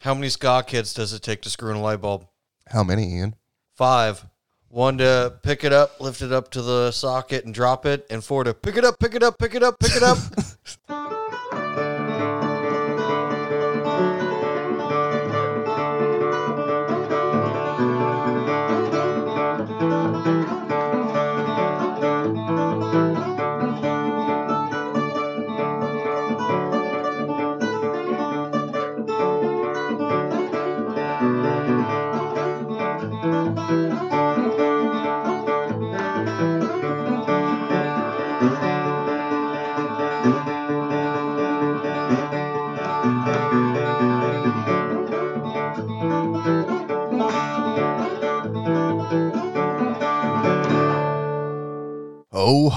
How many ska kids does it take to screw in a light bulb? How many, Ian? Five. One to pick it up, lift it up to the socket and drop it, and four to pick it up, pick it up, pick it up, pick it up.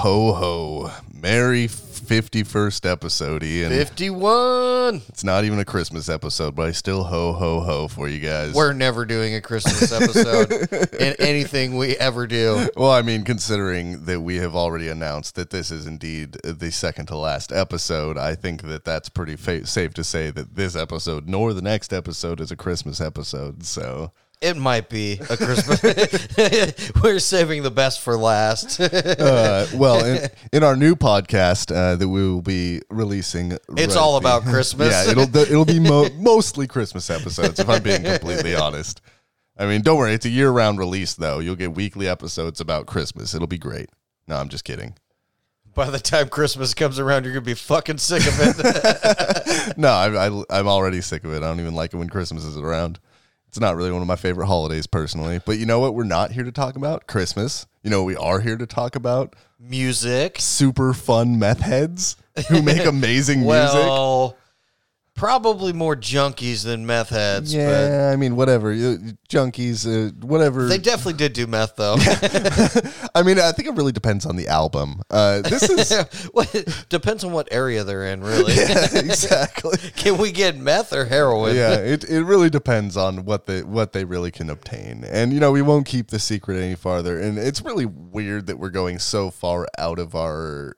Ho, ho. Merry 51st episode, Ian. 51. It's not even a Christmas episode, but I still ho, ho, ho for you guys. We're never doing a Christmas episode in anything we ever do. well, I mean, considering that we have already announced that this is indeed the second to last episode, I think that that's pretty fa- safe to say that this episode nor the next episode is a Christmas episode. So, It might be a Christmas. We're saving the best for last. uh, well, in, in our new podcast uh, that we will be releasing, It's right all at the- about Christmas. yeah, it'll it'll be mo- mostly Christmas episodes. If I'm being completely honest, I mean, don't worry, it's a year round release though. You'll get weekly episodes about Christmas. It'll be great. No, I'm just kidding. By the time Christmas comes around, you're gonna be fucking sick of it. No, I, I, I'm already sick of it. I don't even like it when Christmas is around. It's not really one of my favorite holidays personally. But you know what? We're not here to talk about Christmas. You know, we are here to talk about Music. super fun meth heads who make amazing music. Probably more junkies than meth heads. Yeah, I mean, whatever. You- Junkies, uh, whatever. But they definitely did do meth though. I mean, I think it really depends on the album. Uh, this is depends on what area they're in, really. exactly. Can we get meth or heroin? yeah, it, it really depends on what they what they really can obtain. And you know, we won't keep the secret any farther. And it's really weird that we're going so far out of our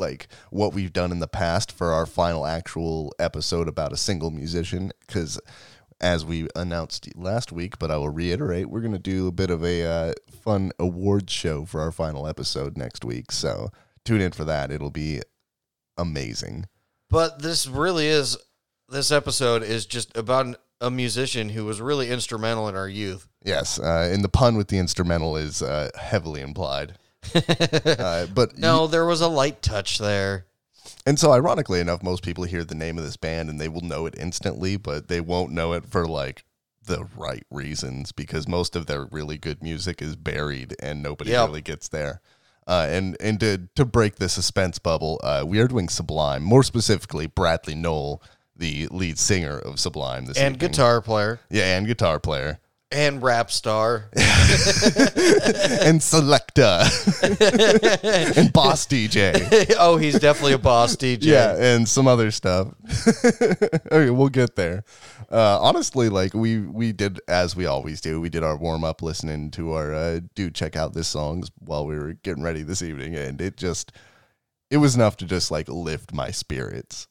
like what we've done in the past for our final actual episode about a single musician cuz as we announced last week, but I will reiterate, we're going to do a bit of a uh, fun awards show for our final episode next week. So tune in for that. It'll be amazing. But this really is this episode is just about an, a musician who was really instrumental in our youth. Yes, uh, and the pun with the instrumental is uh, heavily implied. uh, but No, there was a light touch there. and so ironically enough, most people hear the name of this band and they will know it instantly, but they won't know it for like the right reasons because most of their really good music is buried and nobody Yep. really gets there. Uh, and and to to break the suspense bubble, uh, we are doing Sublime, more specifically Bradley Nowell, the lead singer of Sublime, this And evening. guitar player yeah, and guitar player, and rap star. and selector, and boss DJ. oh, he's definitely a boss DJ. Yeah, and some other stuff. okay, we'll get there. Uh, honestly, like we we did as we always do. We did our warm up listening to our uh, dude check out this songs while we were getting ready this evening, and it just it was enough to just like lift my spirits.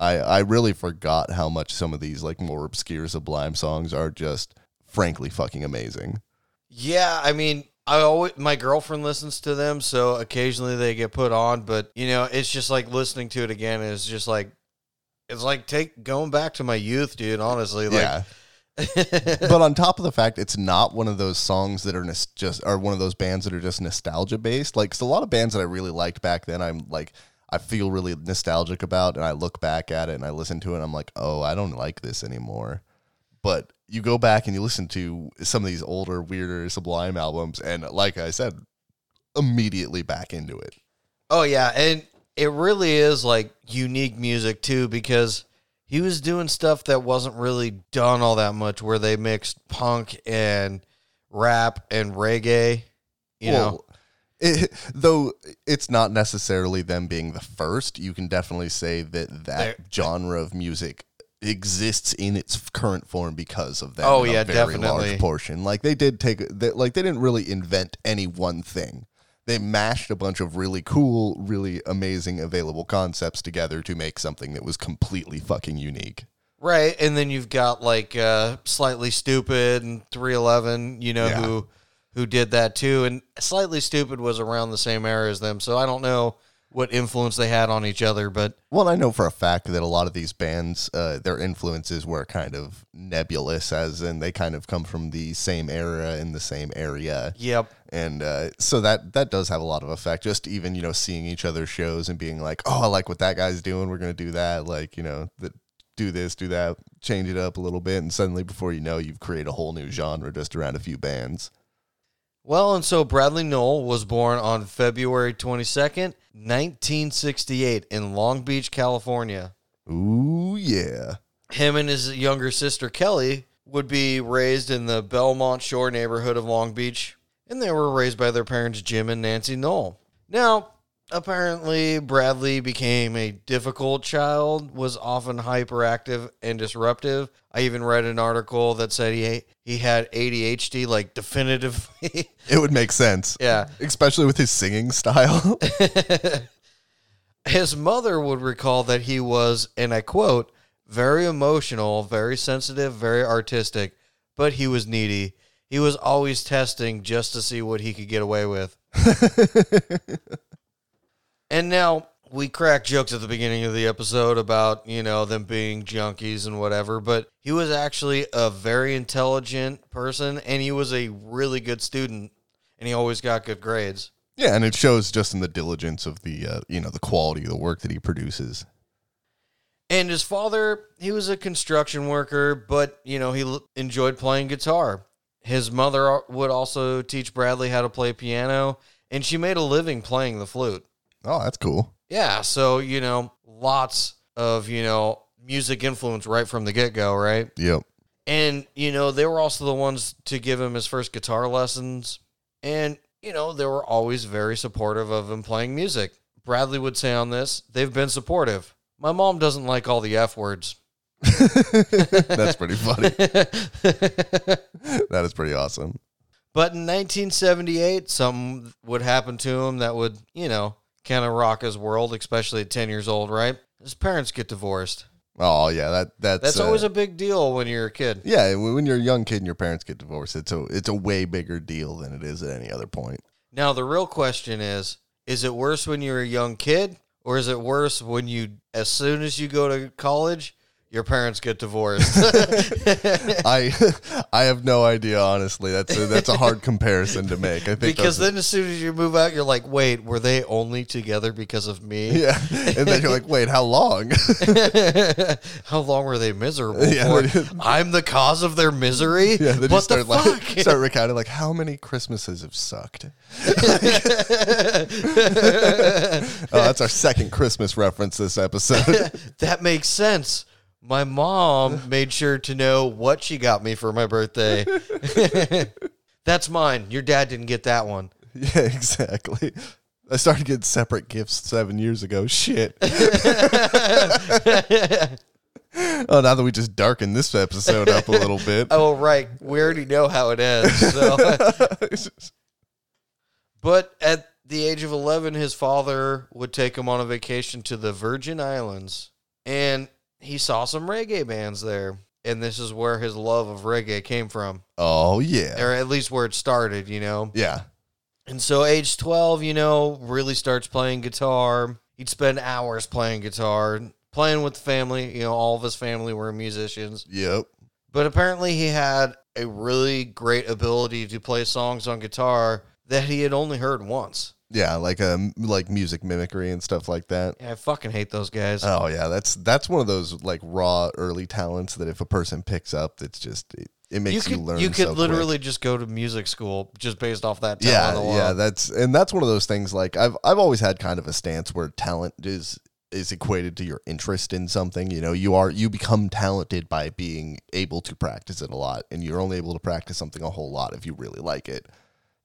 I I really forgot how much some of these like more obscure Sublime songs are just frankly fucking amazing. Yeah, I mean, I always my girlfriend listens to them, so occasionally they get put on, but you know, it's just like listening to it again is just like it's like take going back to my youth, dude, honestly. Like yeah. but on top of the fact it's not one of those songs that are nos- just are one of those bands that are just nostalgia based like 'cause a lot of bands that i really liked back then i'm like i feel really nostalgic about and i look back at it and i listen to it and i'm like oh i don't like this anymore but you go back and you listen to some of these older weirder sublime albums and like i said immediately back into it Oh yeah, and it really is like unique music too because he was doing stuff that wasn't really done all that much where they mixed punk and rap and reggae, you know. It, though it's not necessarily them being the first, you can definitely say that that They're- genre of music exists in its current form because of that. Oh, yeah, very definitely. large portion. Like they did take, they, like they didn't really invent any one thing. They mashed a bunch of really cool, really amazing available concepts together to make something that was completely fucking unique. Right, and then you've got like uh, Slightly Stoopid and three eleven, you know Yeah. who who did that too, and Slightly Stoopid was around the same era as them, so I don't know what influence they had on each other, but Well, I know for a fact that a lot of these bands, uh, their influences were kind of nebulous, as in they kind of come from the same era in the same area, yep, and uh, so that that does have a lot of effect. Just even you know seeing each other's shows and being like, oh, I like what that guy's doing. We're gonna do that. Like you know, that do this, do that, change it up a little bit, and suddenly before you know, you've created a whole new genre just around a few bands. Well, and so Bradley Nowell was born on February 22nd, 1968, in Long Beach, California. Ooh yeah, Him and his younger sister Kelly would be raised in the Belmont Shore neighborhood of Long Beach, and they were raised by their parents Jim and Nancy Nowell. Now, apparently, Bradley became a difficult child, was often hyperactive and disruptive. I even read an article that said he he had ADHD, like definitively. it would make sense, yeah. especially with his singing style. His mother would recall that he was, and I quote, very emotional, very sensitive, very artistic, but he was needy. He was always testing just to see what he could get away with. and now we crack jokes at the beginning of the episode about, you know, them being junkies and whatever, but he was actually a very intelligent person and he was a really good student and he always got good grades. Yeah, and it shows just in the diligence of the uh, you know the quality of the work that he produces. And his father, he was a construction worker, but you know he l- enjoyed playing guitar. His mother would also teach Bradley how to play piano, and she made a living playing the flute. Oh, that's cool. Yeah, so you know, lots of you know music influence right from the get go, right? Yep. And you know they were also the ones to give him his first guitar lessons, and you know they were always very supportive of him playing music. Bradley would say on this, "They've been supportive." My mom doesn't like all the f words. That's pretty funny. that is pretty awesome. But in 1978, something would happen to him that would, you know, kind of rock his world, especially at 10 years old, right? His parents get divorced. Oh yeah, that that's That's uh, always a big deal when you're a kid. yeah. when when you're a young kid and your parents get divorced, it's a it's a way bigger deal than it is at any other point. Now, the real question is is it worse when you're a young kid or is it worse when you, as soon as you go to college, your parents get divorced? I I have no idea honestly. That's a, that's a hard comparison to make. I think because then as soon as you move out, you're like, wait, were they only together because of me? yeah, and then you're like, wait, how long? How long were they miserable Yeah, they- I'm the cause of their misery. Yeah, then you what start the like fuck? start recounting like how many Christmases have sucked. Oh, that's our second Christmas reference this episode. that makes sense. My mom made sure to know what she got me for my birthday. That's mine. Your dad didn't get that one. yeah, exactly. I started getting separate gifts seven years ago. Shit. oh, now that we just darkened this episode up a little bit. Oh, right. We already know how it ends. So. but at the age of 11, his father would take him on a vacation to the Virgin Islands. And he saw some reggae bands there. And this is where his love of reggae came from, oh yeah, or at least where it started, you know? yeah. And so, age 12, you know, really starts playing guitar. He'd spend hours playing guitar, playing with the family. You know, all of his family were musicians. Yep. But apparently, he had a really great ability to play songs on guitar that he had only heard once. Yeah, like um, like music mimicry and stuff like that. Yeah, I fucking hate those guys. Oh yeah, that's that's one of those like raw early talents that if a person picks up, it's just it, it makes you, could learn. you could so quick. literally just go to music school just based off that yeah alone. yeah that's and that's one of those things like i've i've always had kind of a stance where talent is is equated to your interest in something you know you are you become talented by being able to practice it a lot and you're only able to practice something a whole lot if you really like it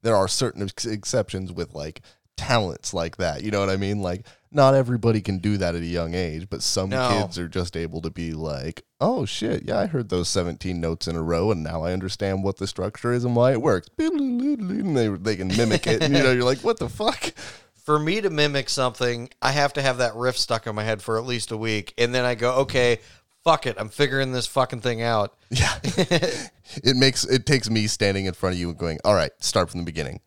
there are certain ex- exceptions with like talents like that you know what i mean like not everybody can do that at a young age but some No. kids are just able to be like oh shit yeah i heard those 17 notes in a row and now i understand what the structure is and why it works and they, they can mimic it and you know you're like what the fuck for me to mimic something, I have to have that riff stuck in my head for at least a week, and then I go, okay, fuck it, I'm figuring this fucking thing out. Yeah. it makes it takes me standing in front of you and going, "All right, start from the beginning.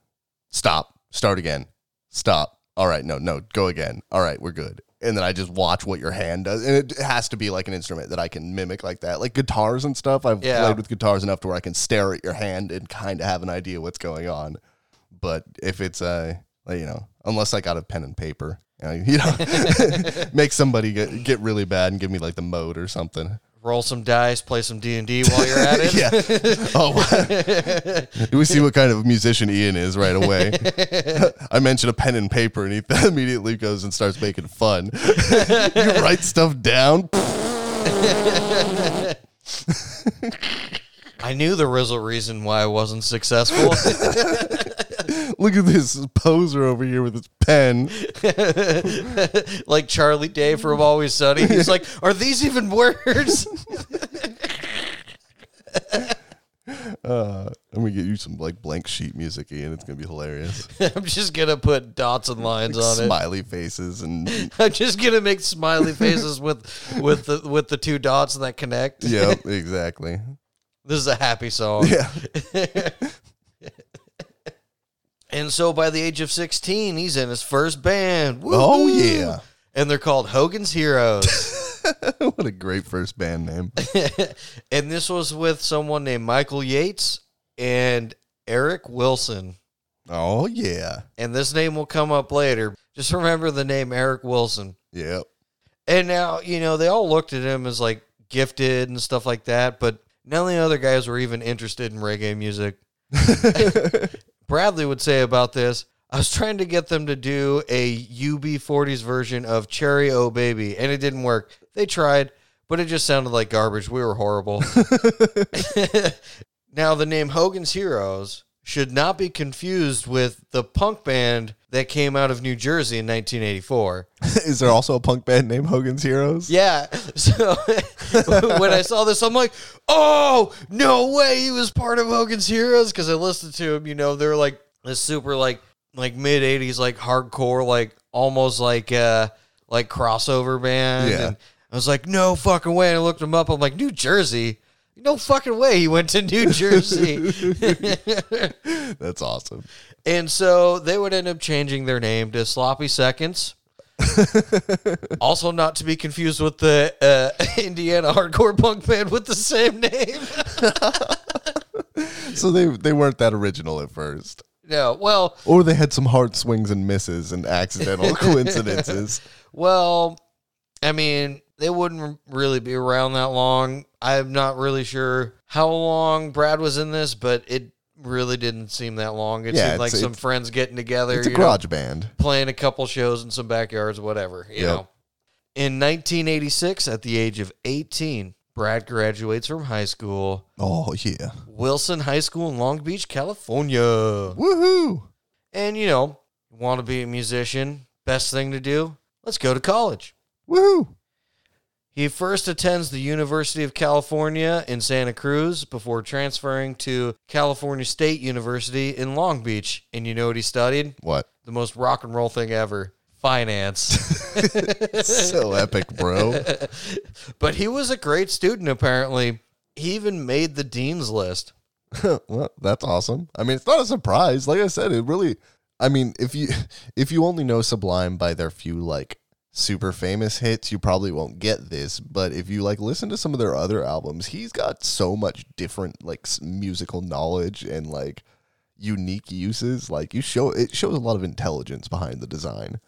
Stop. Start again. Stop. All right, no, no, go again. All right, we're good." And then I just watch what your hand does, and it has to be like an instrument that I can mimic like that, like guitars and stuff. I've Yeah. played with guitars enough to where I can stare at your hand and kind of have an idea what's going on. But if it's a, like, you know, unless I got a pen and paper, you know, you know make somebody get get really bad and give me like the mode or something. Roll some dice, play some D and D while you're at it. yeah. Oh, we see what kind of musician Ian is right away. I mentioned a pen and paper, and he immediately goes and starts making fun. you write stuff down. I knew there was a reason why I wasn't successful. Look at this poser over here with his pen. like Charlie Day from Always Sunny. He's like, are these even words? Uh, I'm gonna get you some like blank sheet music, Ian. It's gonna be hilarious. I'm just gonna put dots and lines on it. Smiley faces and I'm just gonna make smiley faces with with the with the two dots that connect. yep, exactly. This is a happy song. Yeah. And so by the age of 16, he's in his first band. Oh, Woo-hoo! yeah. And they're called Hogan's Heroes. what a great first band name. and this was with someone named Michael Yates and Eric Wilson. Oh yeah. And this name will come up later. Just remember the name Eric Wilson. Yep. And now, you know, they all looked at him as like gifted and stuff like that, but none of the other guys were even interested in reggae music. Bradley would say about this I was trying to get them to do a UB40s version of Cherry O Baby, and it didn't work. They tried, but it just sounded like garbage. We were horrible. now, the name Hogan's Heroes should not be confused with the punk band that came out of New Jersey in 1984. Is there also a punk band named Hogan's Heroes? Yeah. So when I saw this, I'm like, oh, no way he was part of Hogan's Heroes because I listened to him. You know, they're like this super like like mid '80s like hardcore like almost like uh like crossover band. Yeah. And I was like, no fucking way. And I looked him up. I'm like, New Jersey. No fucking way he went to New Jersey. That's awesome. And so they would end up changing their name to Sloppy Seconds. also, not to be confused with the uh, Indiana hardcore punk band with the same name. So they they weren't that original at first. no, well, Or they had some hard swings and misses and accidental coincidences. well, I mean, they wouldn't really be around that long. I'm not really sure how long Brad was in this, but it really didn't seem that long. It Yeah, seemed like it's- some it's- friends getting together. It's a you know, garage band. playing a couple shows in some backyards, whatever, you Yep. know. In 1986, at the age of 18, Brad graduates from high school, Oh yeah. Wilson High School in Long Beach, California. Woohoo. And, you know, want to be a musician, best thing to do? Let's go to college. Woohoo. He first attends the University of California in Santa Cruz before transferring to California State University in Long Beach. And you know what he studied? What? The most rock and roll thing ever finance. So epic, bro. But he was a great student, apparently. He even made the dean's list. well, that's awesome. I mean, it's not a surprise. Like I said, it really. I mean, if you if you only know Sublime by their few like super famous hits, you probably won't get this. But if you like listen to some of their other albums, he's got so much different like musical knowledge and like unique uses. Like you show it shows a lot of intelligence behind the design.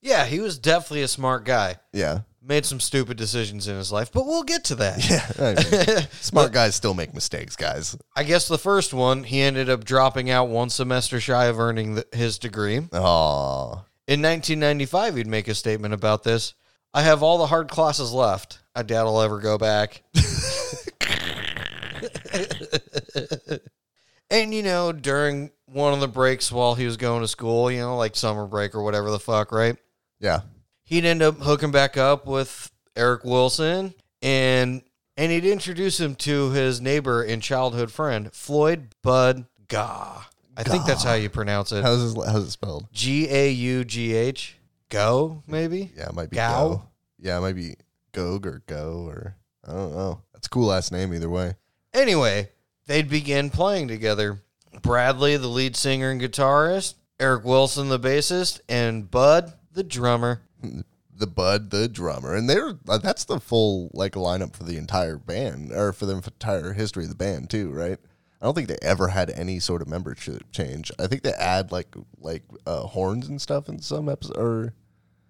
Yeah, he was definitely a smart guy. Yeah, Made some stupid decisions in his life, but we'll get to that. yeah. I mean, smart guys still make mistakes, guys. I guess the first one, he ended up dropping out one semester shy of earning the, his degree. Aw. In 1995, he'd make a statement about this. I have all the hard classes left. I doubt I'll ever go back. and, you know, during one of the breaks while he was going to school, you know, like summer break or whatever the fuck, right? Yeah. He'd end up hooking back up with Eric Wilson and and he'd introduce him to his neighbor and childhood friend, Floyd Bud Gaugh. I think that's how you pronounce it. How's this, how's it spelled? G A U G H. Go, maybe? Yeah, it might be Gow? go. Yeah, it might be Gog or Go or I don't know. That's a cool last name either way. Anyway, they'd begin playing together. Bradley, the lead singer and guitarist, Eric Wilson, the bassist, and Bud, the drummer. The Bud, the drummer, and they're uh, that's the full like lineup for the entire band or for the entire history of the band too, right? I don't think they ever had any sort of membership change. I think they add like like uh, horns and stuff in some episodes. Or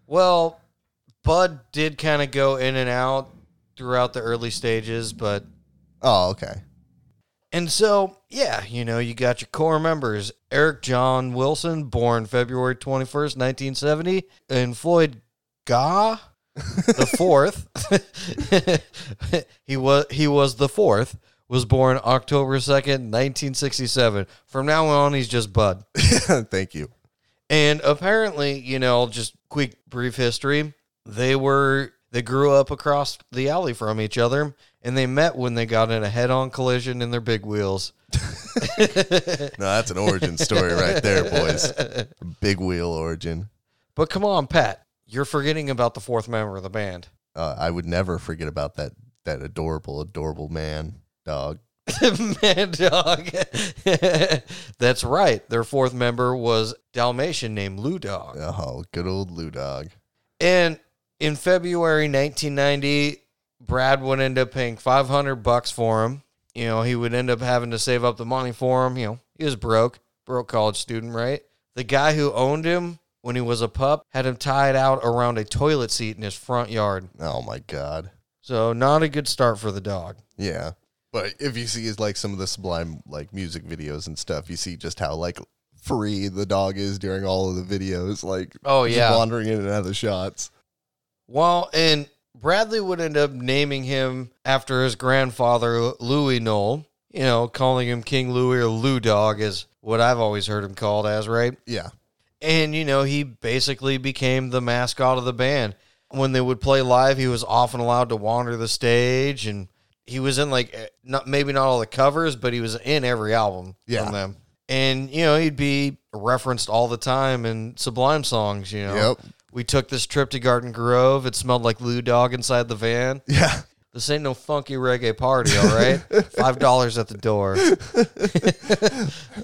Well, Bud did kind of go in and out throughout the early stages, but oh, okay, And so, yeah, you know, you got your core members Eric John Wilson, born February 21st, 1970, and Floyd Gaugh, the fourth. he was he was the fourth, was born October 2nd, 1967. From now on, he's just Bud. thank you. And apparently, you know, just quick brief history, they were they grew up across the alley from each other and they met when they got in a head-on collision in their big wheels. No, that's an origin story right there, boys. Big wheel origin. But come on, Pat, you're forgetting about the fourth member of the band. Uh, I would never forget about that that adorable, adorable man dog. Man Dog. That's right. Their fourth member was Dalmatian named Lou Dog. Oh, good old Lou dog. And in February 1990, Brad would end up paying 500 bucks for him. You know, he would end up having to save up the money for him. You know, he was broke, broke college student, right? The guy who owned him when he was a pup had him tied out around a toilet seat in his front yard. Oh my god. So, not a good start for the dog. Yeah. But if you see like some of the sublime like music videos and stuff, you see just how like free the dog is during all of the videos, like Oh, yeah. wandering in and out of the shots. Well, and Bradley would end up naming him after his grandfather, Louis Nowell. You know, calling him King Louis or Lou Dog is what I've always heard him called as, right? Yeah. And, you know, he basically became the mascot of the band. When they would play live, he was often allowed to wander the stage and he was in like eh, not maybe not all the covers, but he was in every album Yeah. from them. And, you know, he'd be referenced all the time in Sublime songs, you know. Yep. We took this trip to Garden Grove. It smelled like Lou Dog inside the van. Yeah. This ain't no funky reggae party, all right? Five dollars at the door.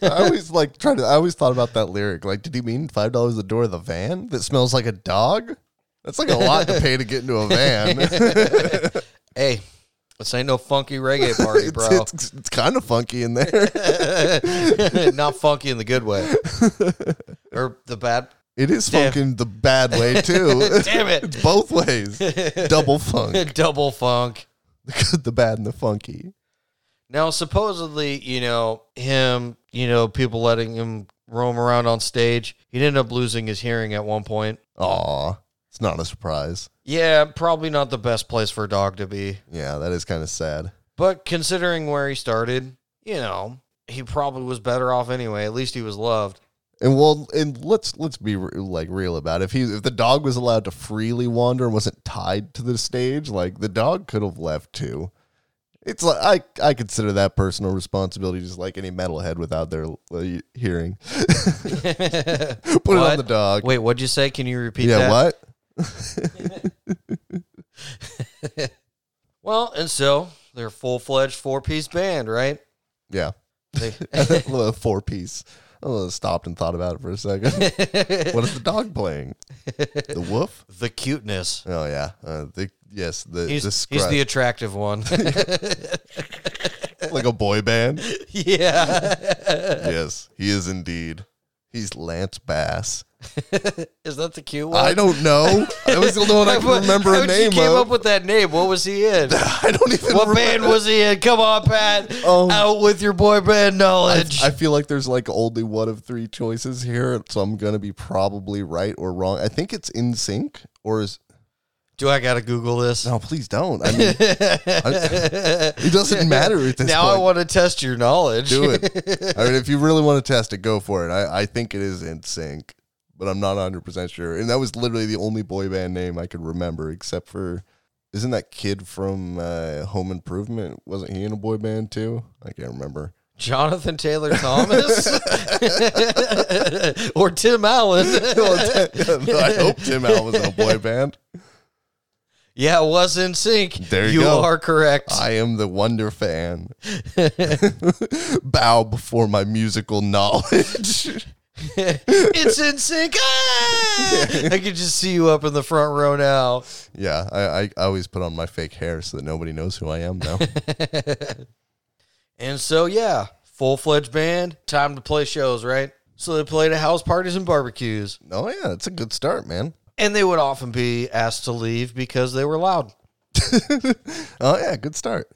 I always like try to I always thought about that lyric. Like, did he mean five dollars a door of the van that smells like a dog? That's like a lot to pay to get into a van. Hey, this ain't no funky reggae party, bro. it's, it's kind of funky in there. Not funky in the good way, or the bad. It is Damn. funky the bad way too. Damn it. It's both ways. Double funk. Double funk. The good, the bad, and the funky. Now, supposedly, you know him. You know, people letting him roam around on stage. He'd end up losing his hearing at one point. Aw. It's not a surprise. Yeah, probably not the best place for a dog to be. Yeah, that is kind of sad. But considering where he started, you know, he probably was better off anyway. At least he was loved. And well, and let's let's be re- like real about it. If he if the dog was allowed to freely wander and wasn't tied to the stage, like the dog could have left too. It's like I I consider that personal responsibility, just like any metalhead without their uh, hearing. Put it on the dog. Wait, what'd you say? Can you repeat yeah, that? what? Well, and so they're a full fledged four piece band, right? Yeah, They, a four piece. I stopped and thought about it for a second. what is the dog playing? The wolf? the cuteness. Oh yeah, uh, the yes, the He's, the he's the attractive one. like a boy band. yeah. yes, he is indeed. He's Lance Bass. Is that the cute one? I don't know. I was the only one I can remember a how'd name you came of. up with that name. What was he in? I don't even. what remember. band was he in? Come on, Pat. Um, Out with your boy band knowledge. I feel like there's like only one of three choices here, so I'm gonna be probably right or wrong. I think it's NSYNC, or is Do I gotta Google this? no? Please don't. I mean, I- it doesn't matter at this now point. I want to test your knowledge. Do it. I mean, if you really want to test it, go for it. I, I think it is NSYNC, but I'm not 100 percent sure. And that was literally the only boy band name I could remember, except for isn't that kid from uh, Home Improvement? Wasn't he in a boy band too? I can't remember. Jonathan Taylor Thomas or Tim Allen. I hope Tim Allen was in a boy band. Yeah, it was NSYNC. There you go. are correct. I am the Wonder fan. Bow before my musical knowledge. it's NSYNC. Ah! I could just see you up in the front row now. yeah, I, I, I always put on my fake hair so that nobody knows who I am now. And so, yeah, full fledged band, time to play shows, right? So they played at house parties and barbecues. oh yeah, it's a good start, man. And they would often be asked to leave because they were loud. Oh yeah, good start.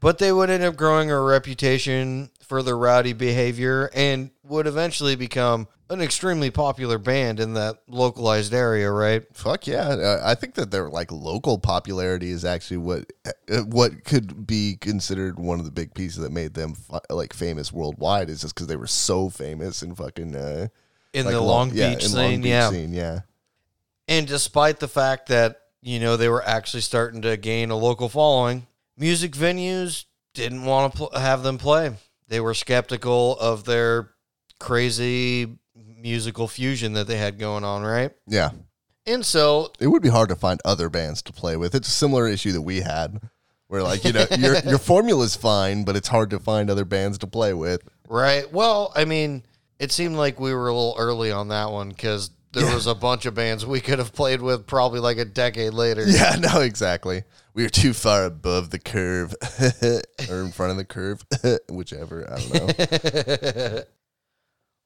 But they would end up growing a reputation for their rowdy behavior and would eventually become an extremely popular band in that localized area, right? Fuck yeah! Uh, I think that their like local popularity is actually what uh, what could be considered one of the big pieces that made them like famous worldwide is just because they were so famous in fucking uh, In like the Long Beach yeah, scene, Long Beach yeah. scene, yeah. And despite the fact that, you know, they were actually starting to gain a local following, music venues didn't want to pl- have them play. They were skeptical of their crazy musical fusion that they had going on, right? Yeah, And so, it would be hard to find other bands to play with. It's a similar issue that we had, where like you know your your formula's fine, but it's hard to find other bands to play with. right? Well, I mean, it seemed like we were a little early on that one because there was a bunch of bands we could have played with probably like a decade later. Yeah, no, exactly. We were too far above the curve, or in front of the curve, whichever. I don't know.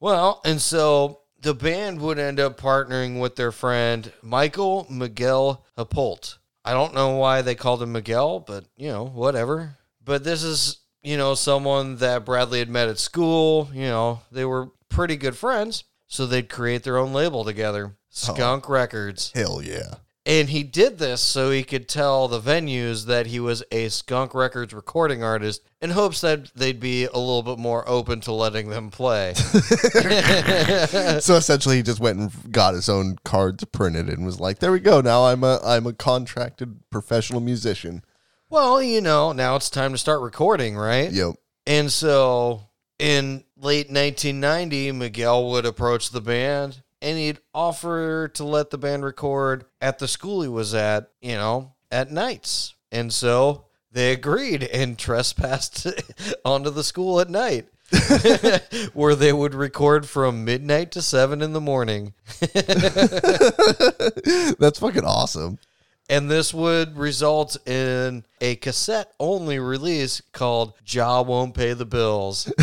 Well, and so the band would end up partnering with their friend Michael Miguel Happoldt. I don't know why they called him Miguel, but you know, whatever. But this is, you know, someone that Bradley had met at school. You know, they were pretty good friends, so they'd create their own label together, Skunk Records. Hell yeah. And he did this so he could tell the venues that he was a Skunk Records recording artist in hopes that they'd be a little bit more open to letting them play. so essentially, he just went and got his own cards printed and was like, "There we go. Now I'm a I'm a contracted professional musician." well, you know, now it's time to start recording, right? Yep. And so in late 1990, Miguel would approach the band and he'd offer to let the band record at the school he was at, you know, at nights. And so they agreed and trespassed onto the school at night. where they would record from midnight to seven in the morning. That's fucking awesome. And this would result in a cassette only release called Jah Won't Pay the Bills.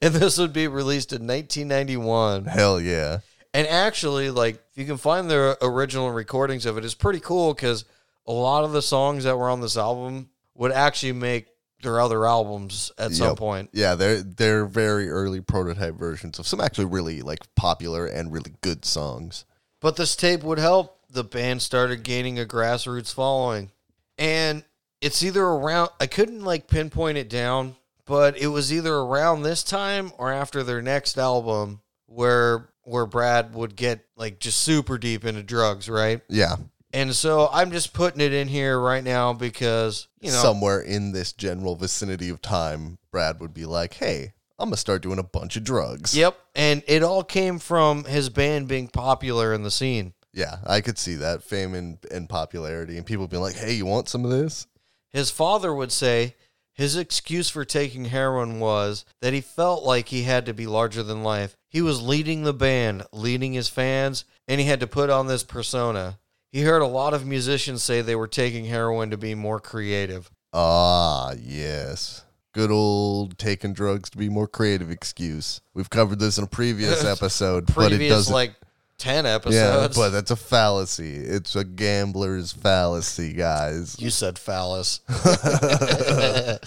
and this would be released in 1991. Hell yeah. And actually, like, if you can find the original recordings of it, it's pretty cool because a lot of the songs that were on this album would actually make their other albums at some Yep. point. Yeah, they're they're very early prototype versions of some actually really like popular and really good songs. But this tape would help. The band started gaining a grassroots following. And it's either around, I couldn't like pinpoint it down, but it was either around this time or after their next album where where Brad would get like just super deep into drugs, right? Yeah. And so I'm just putting it in here right now because, you know, Somewhere in this general vicinity of time, Brad would be like, "Hey, I'm gonna start doing a bunch of drugs." Yep. And it all came from his band being popular in the scene. Yeah, I could see that fame and, and popularity, and people being like, "Hey, you want some of this?" His father would say his excuse for taking heroin was that he felt like he had to be larger than life. He was leading the band, leading his fans, and he had to put on this persona. He heard a lot of musicians say they were taking heroin to be more creative. Ah, yes. Good old taking drugs to be more creative excuse. We've covered this in a previous episode, but it doesn't. like 10 episodes. yeah, but that's a fallacy. It's a gambler's fallacy, guys. You said phallus.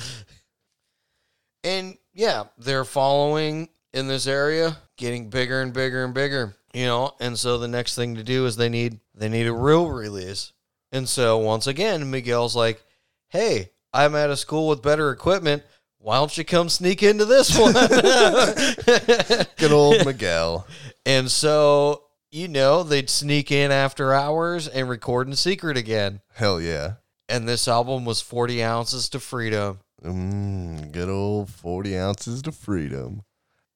and yeah, they're following in this area, getting bigger and bigger and bigger. You know, and so the next thing to do is they need they need a real release. And so once again, Miguel's like, "Hey, I'm at a school with better equipment. Why don't you come sneak into this one?" Good old Miguel. and so, you know, they'd sneak in after hours and record in secret again. Hell yeah. And this album was 40 ounces to freedom. Mm, good old 40 ounces to freedom.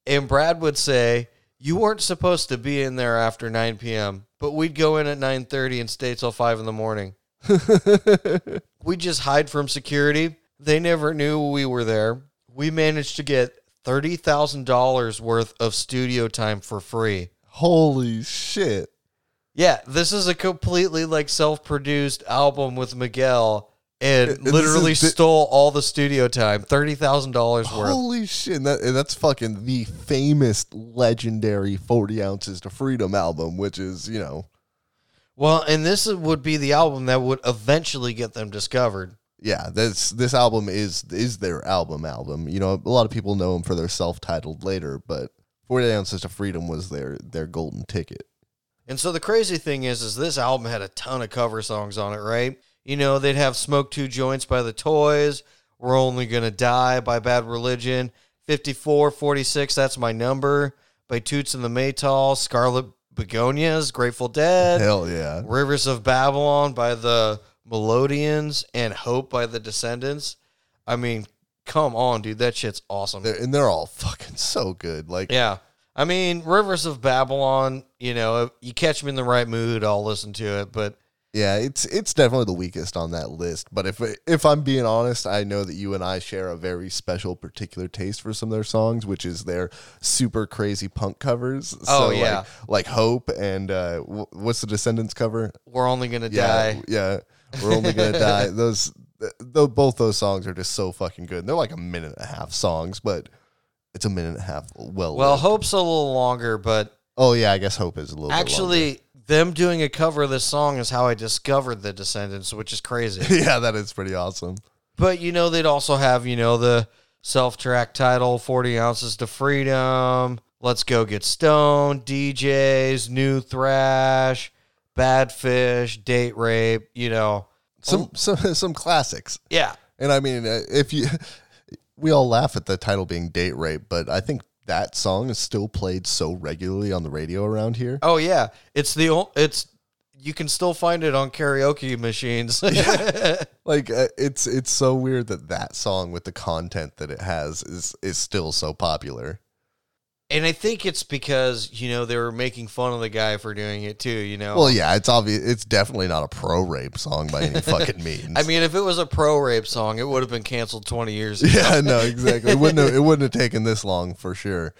And Brad would say, you weren't supposed to be in there after 9 p.m., but we'd go in at 9:30 and stay till 5 in the morning. we just hide from security. They never knew we were there. We managed to get $30,000 worth of studio time for free. Holy shit. Yeah, this is a completely like self-produced album with Miguel and literally is stole all the studio time, $30,000 worth. Holy shit. And that, and that's fucking the famous, legendary 40 Ounces to Freedom album, which is, you know, Well, and this would be the album that would eventually get them discovered. Yeah, this this album is is their album album. You know, a lot of people know them for their self-titled later, but 40 Ounces to Freedom was their their golden ticket. And so the crazy thing is, is this album had a ton of cover songs on it, right? You know, they'd have "Smoke Two Joints" by the Toyes, "We're Only Gonna Die" by Bad Religion, "54, 46, That's My Number" by Toots and the Maytals, "Scarlet Begonias," Grateful Dead, Hell yeah. "Rivers of Babylon" by the Melodians, and "Hope" by the Descendents. I mean, come on, dude, that shit's awesome. They're, and they're all fucking so good. Like Yeah. I mean, Rivers of Babylon, you know, you catch me in the right mood, I'll listen to it. But Yeah, it's it's definitely the weakest on that list. But if if I'm being honest, I know that you and I share a very special, particular taste for some of their songs, which is their super crazy punk covers. Oh, like- yeah. like, Hope and uh, what's the Descendents cover? we're only to Yeah, die. yeah, we're only gonna die. Those, th- th- both those songs are just so fucking good. They're like a minute and a half songs, but it's a minute and a half. Well, Well, lived. Hope's a little longer, but oh yeah, I guess Hope is a little actually, them doing a cover of this song is how I discovered the Descendents, which is crazy. yeah, that is pretty awesome. but, you know, they'd also have, you know, the self track title 40 Ounces to Freedom, Let's Go Get Stoned, DJs, New Thrash, Bad Fish, Date Rape, you know. Some some some classics. Yeah. And I mean, uh, if you, we all laugh at the title being date rape, but I think that song is still played so regularly on the radio around here. Oh yeah, it's the it's you can still find it on karaoke machines. Like uh, it's it's so weird that that song with the content that it has is is still so popular. And I think it's because you know they were making fun of the guy for doing it too. You know. Well, yeah, it's obvious. It's definitely not a pro rape song by any fucking means. I mean, if it was a pro rape song, it would have been canceled twenty years ago. yeah, no, exactly. It wouldn't have, it wouldn't have taken this long for sure.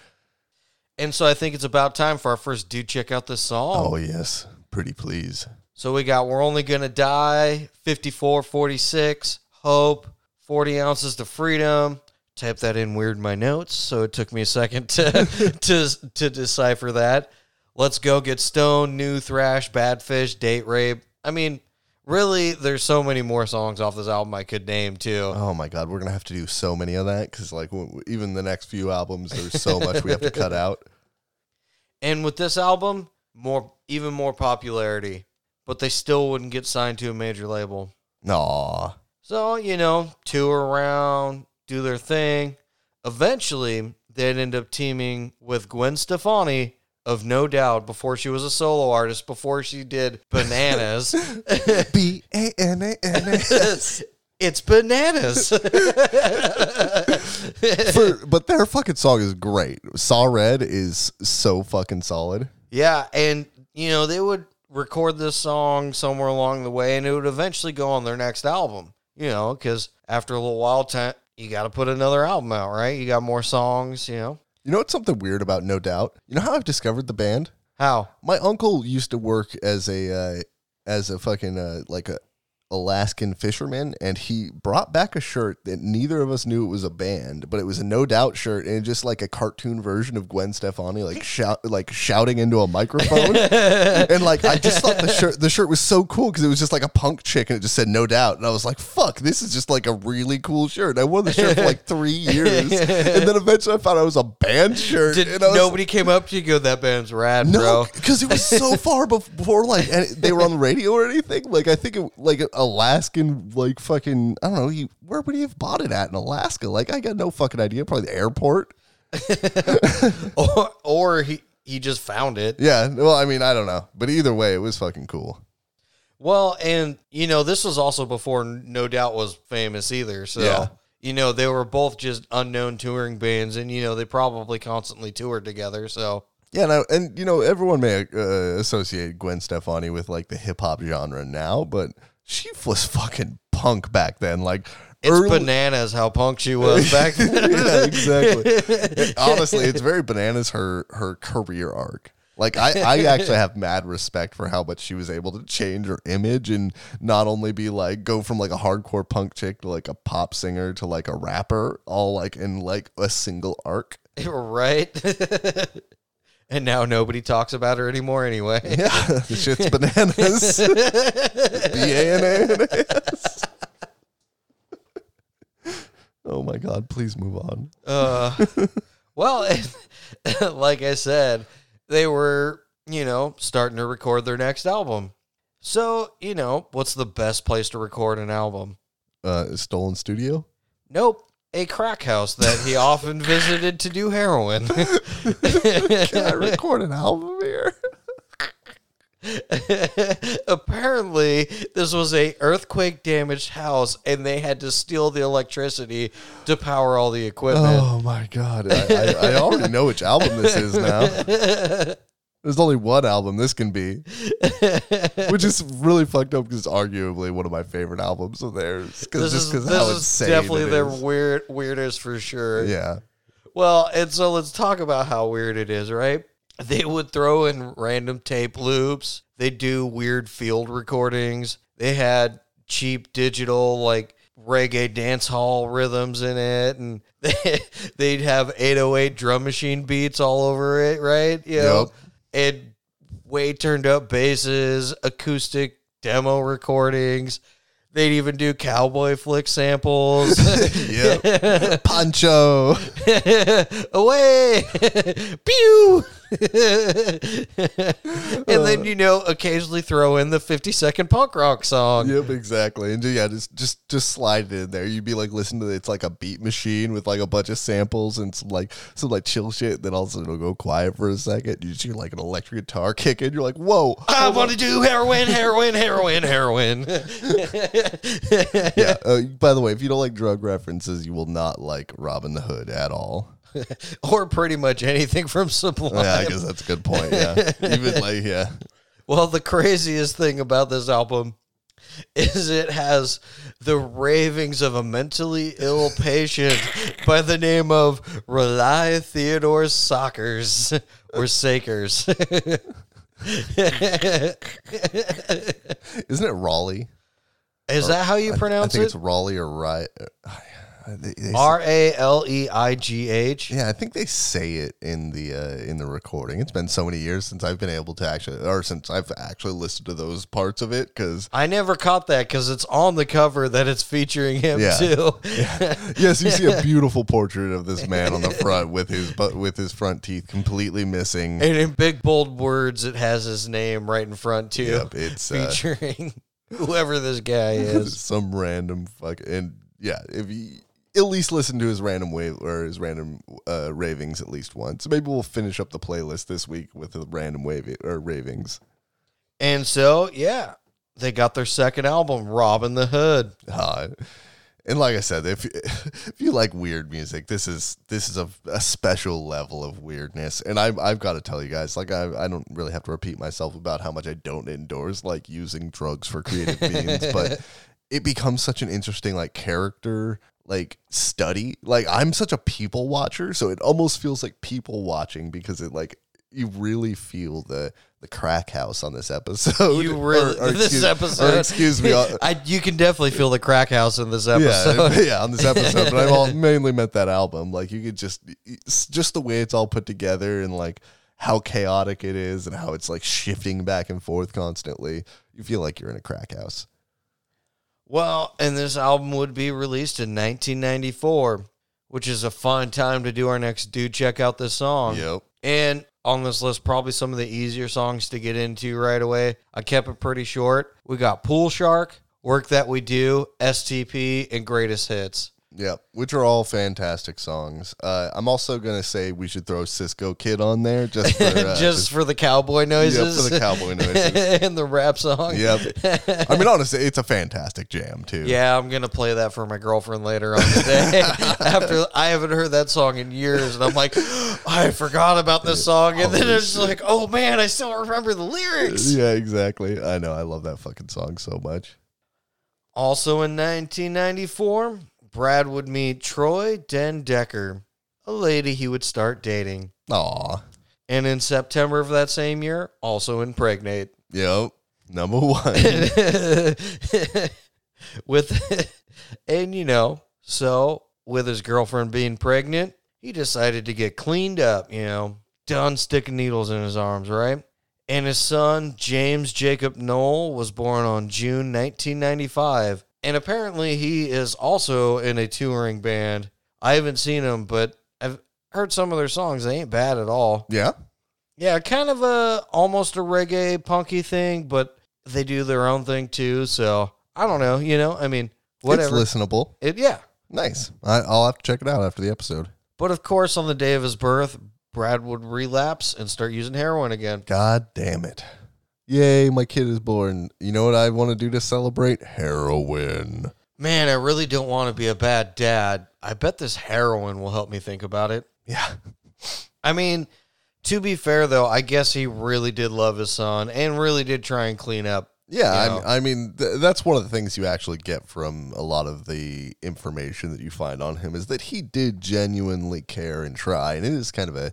And so I think it's about time for our first dude check out this song. Oh yes, pretty please. So we got We're Only Gonna Die, 54, 46, Hope, 40 Ounces to Freedom. Type that in weird in my notes, so it took me a second to to to decipher that. Let's go get stoned, new thrash, bad fish, date rape. I mean, really, there's so many more songs off this album I could name too. Oh my god, we're gonna have to do so many of that because like w- even the next few albums, there's so much we have to cut out. And with this album, more even more popularity, but they still wouldn't get signed to a major label. Aw. So, you know, tour around, do their thing. Eventually, they'd end up teaming with Gwen Stefani of No Doubt before she was a solo artist, before she did Bananas. B A N A N A. it's Bananas. For- But their fucking song is great. Saw Red is so fucking solid. yeah, and, you know, they would record this song somewhere along the way, and it would eventually go on their next album, you know, because after a little while, time, you got to put another album out, right? You got more songs, you know. You know what's something weird about No Doubt? You know how I've discovered the band? How? My uncle used to work as a uh, as a fucking uh, like a Alaskan fisherman, and he brought back a shirt that neither of us knew it was a band, but it was a No Doubt shirt, and just like a cartoon version of Gwen Stefani, like shout like shouting into a microphone, and like I just thought the shirt the shirt was so cool because it was just like a punk chick, and it just said No Doubt, and I was like, fuck, this is just like a really cool shirt. I wore the shirt for like three years, and then eventually I found out it was a band shirt. Did and was nobody came up to you go, that band's rad, no, because it was so far before like they were on the radio or anything. Like I think it, like Alaskan, like fucking I don't know. He, where would he have bought it at in Alaska? Like I got no fucking idea. Probably the airport. or or he, he just found it. Yeah. Well, I mean, I don't know, but either way, it was fucking cool. Well, and, you know, this was also before No Doubt was famous either. So, Yeah. you know, they were both just unknown touring bands, and, you know, they probably constantly toured together. So, Yeah, and, I, and you know everyone may uh, associate Gwen Stefani with like the hip hop genre now, but she was fucking punk back then. Like It's early- bananas how punk she was back then. yeah, exactly. Honestly, it's very bananas her her career arc. Like I, I actually have mad respect for how much she was able to change her image and not only be like go from like a hardcore punk chick to like a pop singer to like a rapper, all like in like a single arc. right? And now nobody talks about her anymore anyway. Yeah, the shit's bananas. B A N A N A S. Oh my god! Please move on. Uh, well, like I said, they were, you know, starting to record their next album. So, you know, what's the best place to record an album? Uh, stolen studio. Nope. A crack house that he often visited to do heroin. Can I record an album here? Apparently, this was a earthquake damaged house, and they had to steal the electricity to power all the equipment. Oh my god! I, I, I already know which album this is now. There's only one album this can be, which is really fucked up because it's arguably one of my favorite albums of theirs. Because This just because how is insane definitely it their is. weird weirdest for sure. Yeah, Well, and so let's talk about how weird it is, right? They would throw in random tape loops. They do weird field recordings. They had cheap digital like reggae dance hall rhythms in it and they, they'd have 808 drum machine beats all over it, right? You know, Yep. And way turned up basses, acoustic demo recordings. They'd even do cowboy flick samples. yeah. Pancho. away pew and then you know occasionally throw in the 50 second punk rock song Yep, exactly. And yeah, just just just slide it in there. You'd be like listening to it's like a beat machine with like a bunch of samples and some like some like chill shit. Then also it'll go quiet for a second. You just hear like an electric guitar kick in. You're like, whoa. i want to do heroin heroin heroin heroin yeah. Uh, by the way, if you don't like drug references, you will not like Robbin' the Hood at all. or pretty much anything from sublime Yeah, I guess that's a good point. Yeah, even like yeah, Well, the craziest thing about this album is it has the ravings of a mentally ill patient by the name of Rely Theodore Sockers or Sakers. isn't it Raleigh? is that how you I pronounce think it? it's Raleigh or Rye. Uh, They, they R A L E I G H. Yeah, I think they say it in the uh, in the recording. It's been so many years since I've been able to actually, or since I've actually listened to those parts of it. Because I never caught that because it's on the cover that it's featuring him Yeah. too. yes, you see a beautiful portrait of this man on the front with his but with his front teeth completely missing. And in big bold words, it has his name right in front too. Yep, it's uh, featuring whoever this guy is. some random fuck and yeah. If you at least listen to his random wave or his random uh, ravings at least once, maybe we'll finish up the playlist this week with the random wave or ravings. And so, yeah, they got their second album, Robbin' the Hood. Uh, and like I said, if if you like weird music, this is this is a, a special level of weirdness. And I've I've got to tell you guys, like I I don't really have to repeat myself about how much I don't endorse like using drugs for creative means, but it becomes such an interesting like character like study. Like I'm such a people watcher, so it almost feels like people watching because it like you really feel the the crack house on this episode. You really Or- or this excuse- episode. excuse me. uh, I, you can definitely feel the crack house in this episode. yeah, yeah, on this episode, but I've mainly meant that album. Like you could just, just the way it's all put together and like how chaotic it is and how it's like shifting back and forth constantly. You feel like you're in a crack house. Well, and this album would be released in 1994, which is a fun time to do our next Dude Check Out This Song. Yep. And on this list, probably some of the easier songs to get into right away. I kept it pretty short. We got Pool Shark, Work That We Do, STP, and Greatest Hits. Yep. Which are all fantastic songs. Uh, I'm also gonna say we should throw Cisco Kid on there just for uh, just for the cowboy noises. for the cowboy noises. and the rap song. Yep. I mean, honestly, it's a fantastic jam too. Yeah, I'm gonna play that for my girlfriend later on today. After I haven't heard that song in years, and I'm like, I forgot about this song, and then it's like, oh man, I still remember the lyrics. yeah, exactly. I know. I love that fucking song so much. Also in 1994, Brad would meet Troy Dendekker, a lady he would start dating. Aw. And in September of that same year, also impregnate. Yep. Number one. with and you know, so with his girlfriend being pregnant, he decided to get cleaned up, you know, done sticking needles in his arms, right? And his son, James Jacob Nowell, was born on June 1995. And apparently he is also in a touring band. I haven't seen him, but I've heard some of their songs. They ain't bad at all. yeah. Yeah, kind of a almost a reggae punky thing, but they do their own thing too. So I don't know, you know. I mean, whatever. It's listenable. It, yeah, Nice. I, I'll have to check it out after the episode. but of course, on the day of his birth, Brad would relapse and start using heroin again. God damn it. Yay, my kid is born. You know what I want to do to celebrate? Heroin. Man, I really don't want to be a bad dad. I bet this heroin will help me think about it. Yeah. I mean, to be fair though, I guess he really did love his son and really did try and clean up. Yeah, You know? I, I mean, th- that's one of the things you actually get from a lot of the information that you find on him is that he did genuinely care and try. And it is kind of a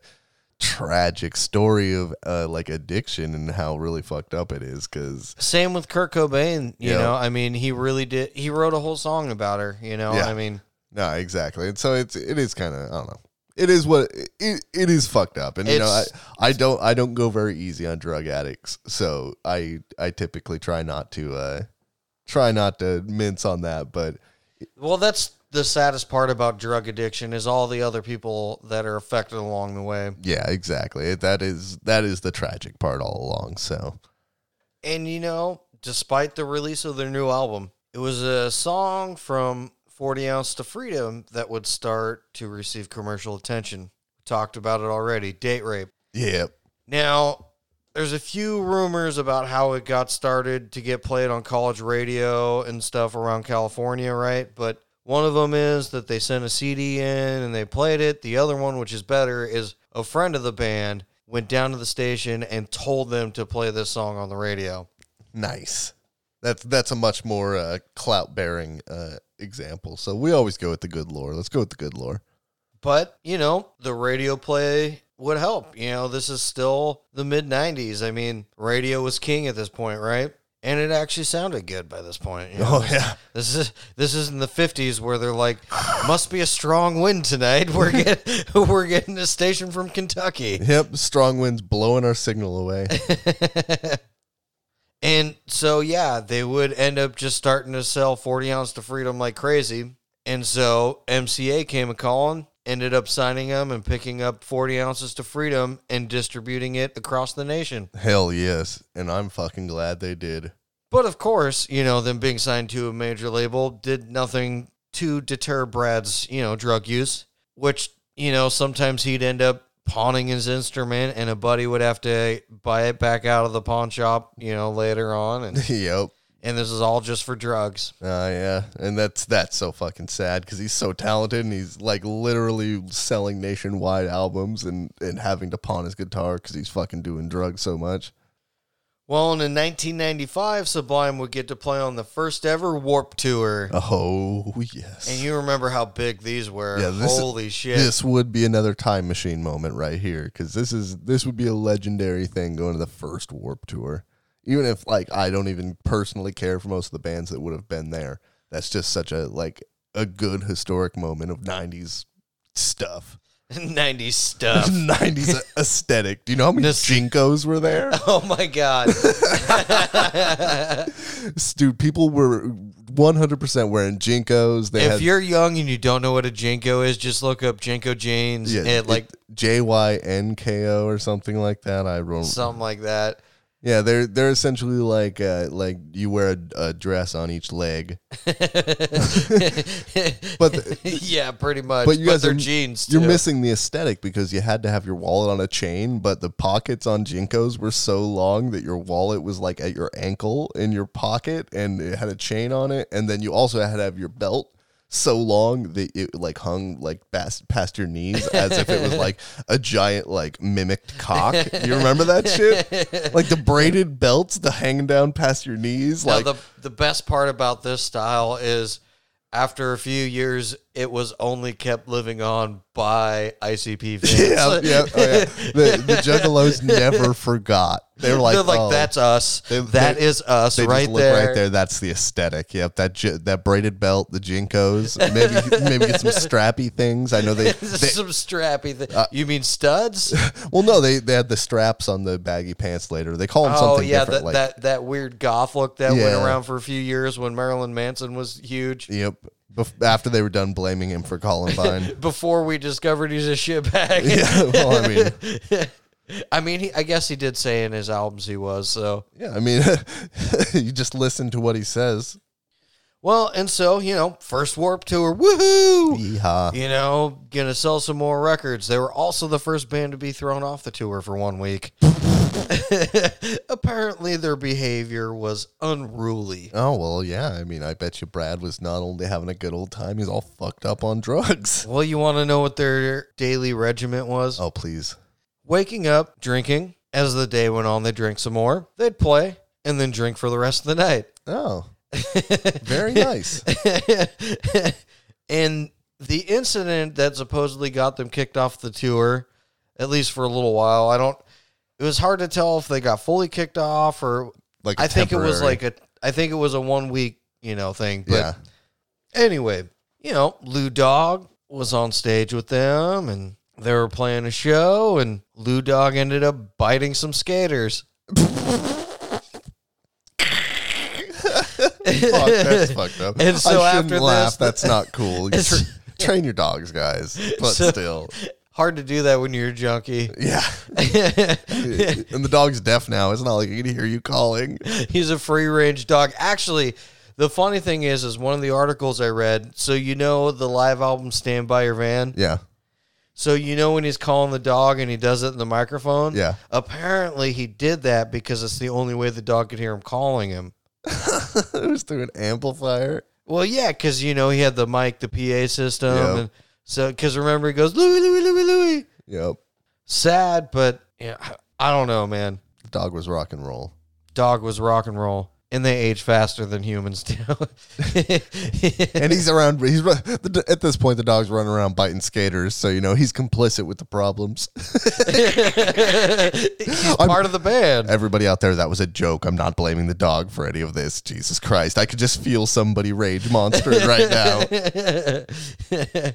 tragic story of uh, like addiction and how really fucked up it is because Same with Kurt Cobain, you Yeah. know. I mean, he really did. He wrote a whole song about her, you know. Yeah. I mean, No, exactly. And so it's it is kind of I don't know. It is what it, it is fucked up. And you know, I, I don't I don't go very easy on drug addicts. So I I typically try not to uh try not to mince on that, but well, that's the saddest part about drug addiction is all the other people that are affected along the way. yeah, exactly. That is that is the tragic part all along. So And you know, despite the release of their new album, it was a song from 40 Ounce to Freedom that would start to receive commercial attention. Talked about it already. Date rape. yeah. Now, there's a few rumors about how it got started to get played on college radio and stuff around California, right? But one of them is that they sent a CD in and they played it. The other one, which is better, is a friend of the band went down to the station and told them to play this song on the radio. Nice. That's that's a much more uh, clout bearing uh, example. So we always go with the good lore. Let's go with the good lore. But, you know, the radio play would help. You know, this is still the mid 90s. I mean, radio was king at this point, right? And it actually sounded good by this point. you oh, know? Oh yeah. This is this is in the fifties where they're like, must be a strong wind tonight. We're get we're getting a station from Kentucky, Yep, strong winds blowing our signal away. and so yeah, they would end up just starting to sell forty ounce to freedom like crazy. And so MCA came a calling, ended up signing them and picking up forty ounces to freedom and distributing it across the nation. Hell yes. And I'm fucking glad they did. But of course, you know, them being signed to a major label did nothing to deter Brad's, you know, drug use, which, you know, sometimes he'd end up pawning his instrument and a buddy would have to buy it back out of the pawn shop, you know, later on and yep. And this is all just for drugs. Uh, yeah. And that's that's so fucking sad because he's so talented and he's like literally selling nationwide albums and, and having to pawn his guitar because he's fucking doing drugs so much. Well, and in 1995, Sublime would get to play on the first ever Warped Tour. Oh, yes. And you remember how big these were. Yeah, this- Holy shit. this would be another time machine moment right here because this is this would be a legendary thing going to the first Warped Tour even if like i don't even personally care for most of the bands that would have been there that's just such a like a good historic moment of 90s stuff 90s stuff. 90s aesthetic do you know how many JNCOs were there Oh my God. dude people were 100% wearing JNCOs they if had you're young and you don't know what a JNCO is, just look up JNCO jeans yeah, and like jynko or something like that i don't something like that. Yeah, they're they're essentially like uh, like you wear a, a dress on each leg. but But yeah, pretty much. but you guys they're are jeans. You're too. missing the aesthetic because you had to have your wallet on a chain, but the pockets on JNCOs were so long that your wallet was like at your ankle in your pocket and it had a chain on it, and then you also had to have your belt so long that it like hung like past, past your knees as if it was like a giant like mimicked cock. You remember that shit? Like the braided belts, the hanging down past your knees. Now, Like the the best part about this style is after a few years, it was only kept living on by ICP fans. yeah, yeah, oh, yeah. The, the Juggalos never forgot. They were like, They're like, oh, that's us. They- That they- is us They right there. right there. That's the aesthetic. Yep, that j- that braided belt, the JNCOs, maybe maybe get some strappy things. I know they. Some strappy thing. Uh, you mean studs? well, no, they they had the straps on the baggy pants later. They call them oh something yeah, different. that, like, that that weird goth look that went around for a few years when Marilyn Manson was huge. yep. Bef- after they were done blaming him for Columbine. Before we discovered he's a shitbag. yeah. Well, I mean, I mean, he, I guess he did say in his albums he was. So yeah. I mean, you just listen to what he says. well, and so you know, first Warped Tour, woohoo! Yeehaw. You know, gonna sell some more records. They were also the first band to be thrown off the tour for one week. Apparently, their behavior was unruly. Oh well, yeah. I mean, I bet you Brad was not only having a good old time, he's all fucked up on drugs. Well, you want to know what their daily regiment was? Oh please. Waking up, drinking. As the day went on, they drink some more. They'd play and then drink for the rest of the night. Oh, very nice. and the incident that supposedly got them kicked off the tour, at least for a little while, I don't. It was hard to tell if they got fully kicked off or. Like I think it was like a. I think it was a one week, you know, thing. But yeah. anyway, you know, Lou Dog was on stage with them, and they were playing a show, and Lou Dog ended up biting some skaters. Fuck, that's fucked up. And so I shouldn't after laugh. this- That's not cool. You tra- train your dogs, guys. But So- still, Hard to do that when you're a junkie. yeah. and the dog's deaf now. It's not like he can hear you calling. He's a free range dog. Actually, the funny thing is, is one of the articles I read. So you know the live album "Stand by Your Van." Yeah. So you know when he's calling the dog and he does it in the microphone. Yeah. Apparently he did that because it's the only way the dog could hear him calling him. it was through an amplifier. Well, yeah, because you know he had the mic, the PA system, Yep. and so because remember he goes Louis, Louis, Louis, Louis. Yep. Sad, but yeah, I don't know, man. The dog was rock and roll. Dog was rock and roll, and they age faster than humans do. And he's around. He's at this point. The dog's running around biting skaters, so you know he's complicit with the problems. He's part of the band. Everybody out there, that was a joke. I'm not blaming the dog for any of this. Jesus Christ, I could just feel somebody rage monster right now.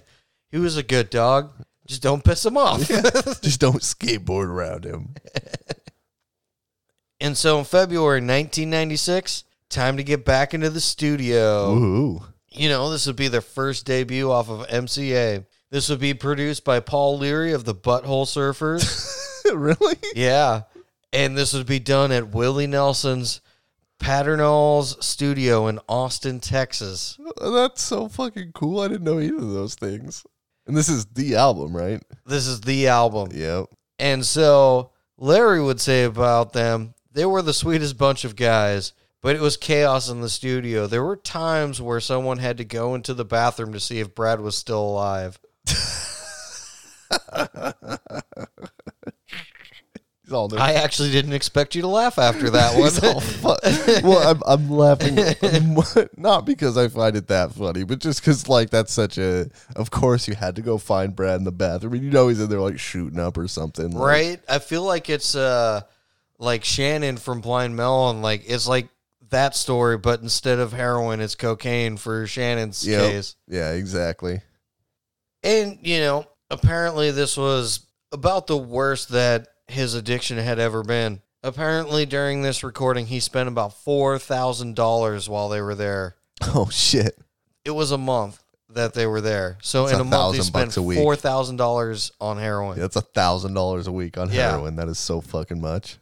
he was a good dog. Just don't piss him off. just don't skateboard around him. And so in February 1996, time to get back into the studio. Ooh, You know, this would be their first debut off of MCA. This would be produced by Paul Leary of the Butthole Surfers. really? yeah. And this would be done at Willie Nelson's Pedernales studio in Austin, Texas. That's so fucking cool. I didn't know either of those things. And this is the album, right? This is the album. Yep. And so Leary would say about them, they were the sweetest bunch of guys, but it was chaos in the studio. There were times where someone had to go into the bathroom to see if Brad was still alive. All there. I actually didn't expect you to laugh after that one. He's all fu- well, I'm, I'm laughing not because I find it that funny, but just because like that's such a. Of course, you had to go find Brad in the bathroom, and you know he's in there like shooting up or something, like- right? I feel like it's uh like Shannon from Blind Melon, like it's like that story, but instead of heroin, it's cocaine for Shannon's Yep. case. Yeah, exactly. And, you know, apparently this was about the worst that his addiction had ever been. Apparently, during this recording, he spent about $4,000 while they were there. Oh shit! It was a month that they were there. So, That's in a a month, he spent bucks a week. $4,000 on heroin. That's a thousand dollars a week on Yeah. heroin. That is so fucking much.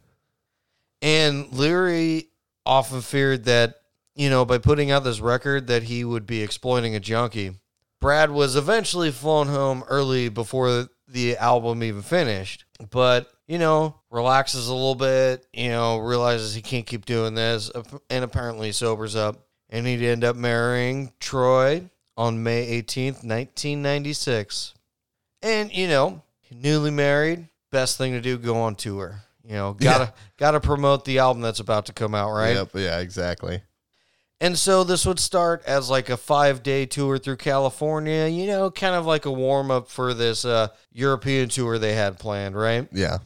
And Leary often feared that, you know, by putting out this record, that he would be exploiting a junkie. Brad was eventually flown home early before the album even finished, but, you know, relaxes a little bit, you know, realizes he can't keep doing this, and apparently sobers up. And he'd end up marrying Troy, on May 18th, 1996. And, you know, newly married, best thing to do, go on tour. You know, gotta gotta promote the album that's about to come out, right? Yep. Yeah. Exactly. And so this would start as like a five day tour through California, you know, kind of like a warm up for this uh, European tour they had planned, right? Yeah.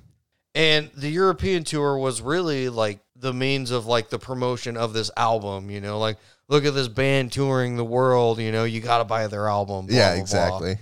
And the European tour was really like the means of like the promotion of this album, you know, like look at this band touring the world, you know, you got to buy their album. blah, yeah. blah, blah. Exactly.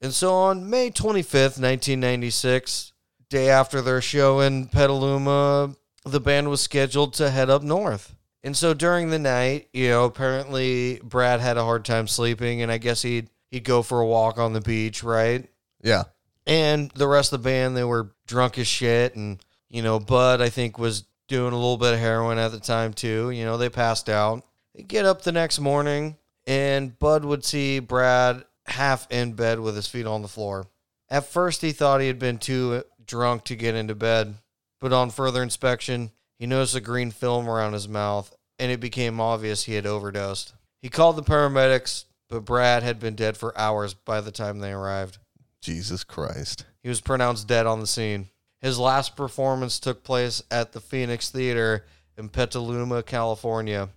And so on May 25th, 1996, day after their show in Petaluma, the band was scheduled to head up north. And so during the night, you know, apparently Brad had a hard time sleeping and I guess he'd he'd go for a walk on the beach, right? Yeah. And the rest of the band, they were drunk as shit and you know, Bud I think was doing a little bit of heroin at the time too. You know, they passed out. They get up the next morning and Bud would see Brad half in bed with his feet on the floor. At first, he thought he had been too drunk to get into bed, but on further inspection, he noticed a green film around his mouth, and it became obvious he had overdosed. He called the paramedics, but Brad had been dead for hours by the time they arrived. Jesus Christ. He was pronounced dead on the scene. His last performance took place at the Phoenix Theater in Petaluma, California.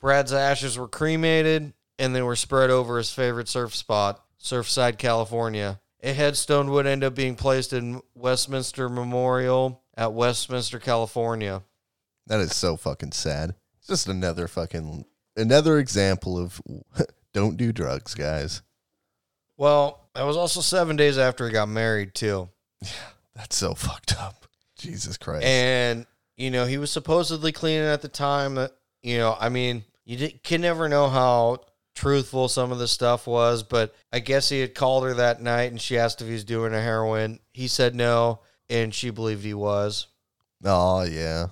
Brad's ashes were cremated and they were spread over his favorite surf spot, Surfside, California. A headstone would end up being placed in Westminster Memorial at Westminster, California. That is so fucking sad. It's just another fucking another example of don't do drugs, guys. Well, that was also seven days after he got married, too. Yeah, that's so fucked up. Jesus Christ. And, you know, he was supposedly clean at the time. That, you know, I mean, you can never know how truthful some of the stuff was, but I guess he had called her that night and she asked if he's doing a heroin. He said no, and she believed he was. oh yeah.